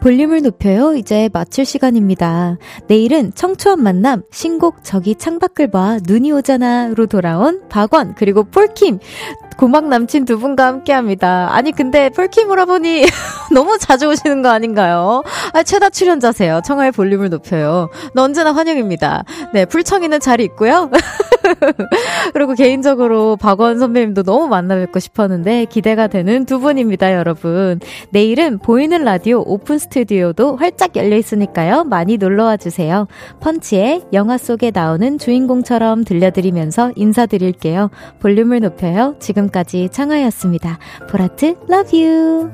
볼륨을 높여요. 이제 마칠 시간입니다. 내일은 청초한 만남, 신곡 저기 창밖을 봐, 눈이 오잖아로 돌아온 박원, 그리고 폴킴, 고막 남친 두 분과 함께 합니다. 아니, 근데 폴킴 오라버니 너무 자주 오시는 거 아닌가요? 아, 최다 출연자세요. 청하의 볼륨을 높여요. 너 언제나 환영입니다. 네, 풀청이는 잘 있고요. 그리고 개인적으로 박원 선배님도 너무 만나 뵙고 싶었는데 기대가 되는 두 분입니다, 여러분. 내일은 보이는 라디오 오픈 스튜디오도 활짝 열려 있으니까요. 많이 놀러 와 주세요. 펀치의 영화 속에 나오는 주인공처럼 들려드리면서 인사드릴게요. 볼륨을 높여요. 지금까지 창아였습니다. 보라트, love you.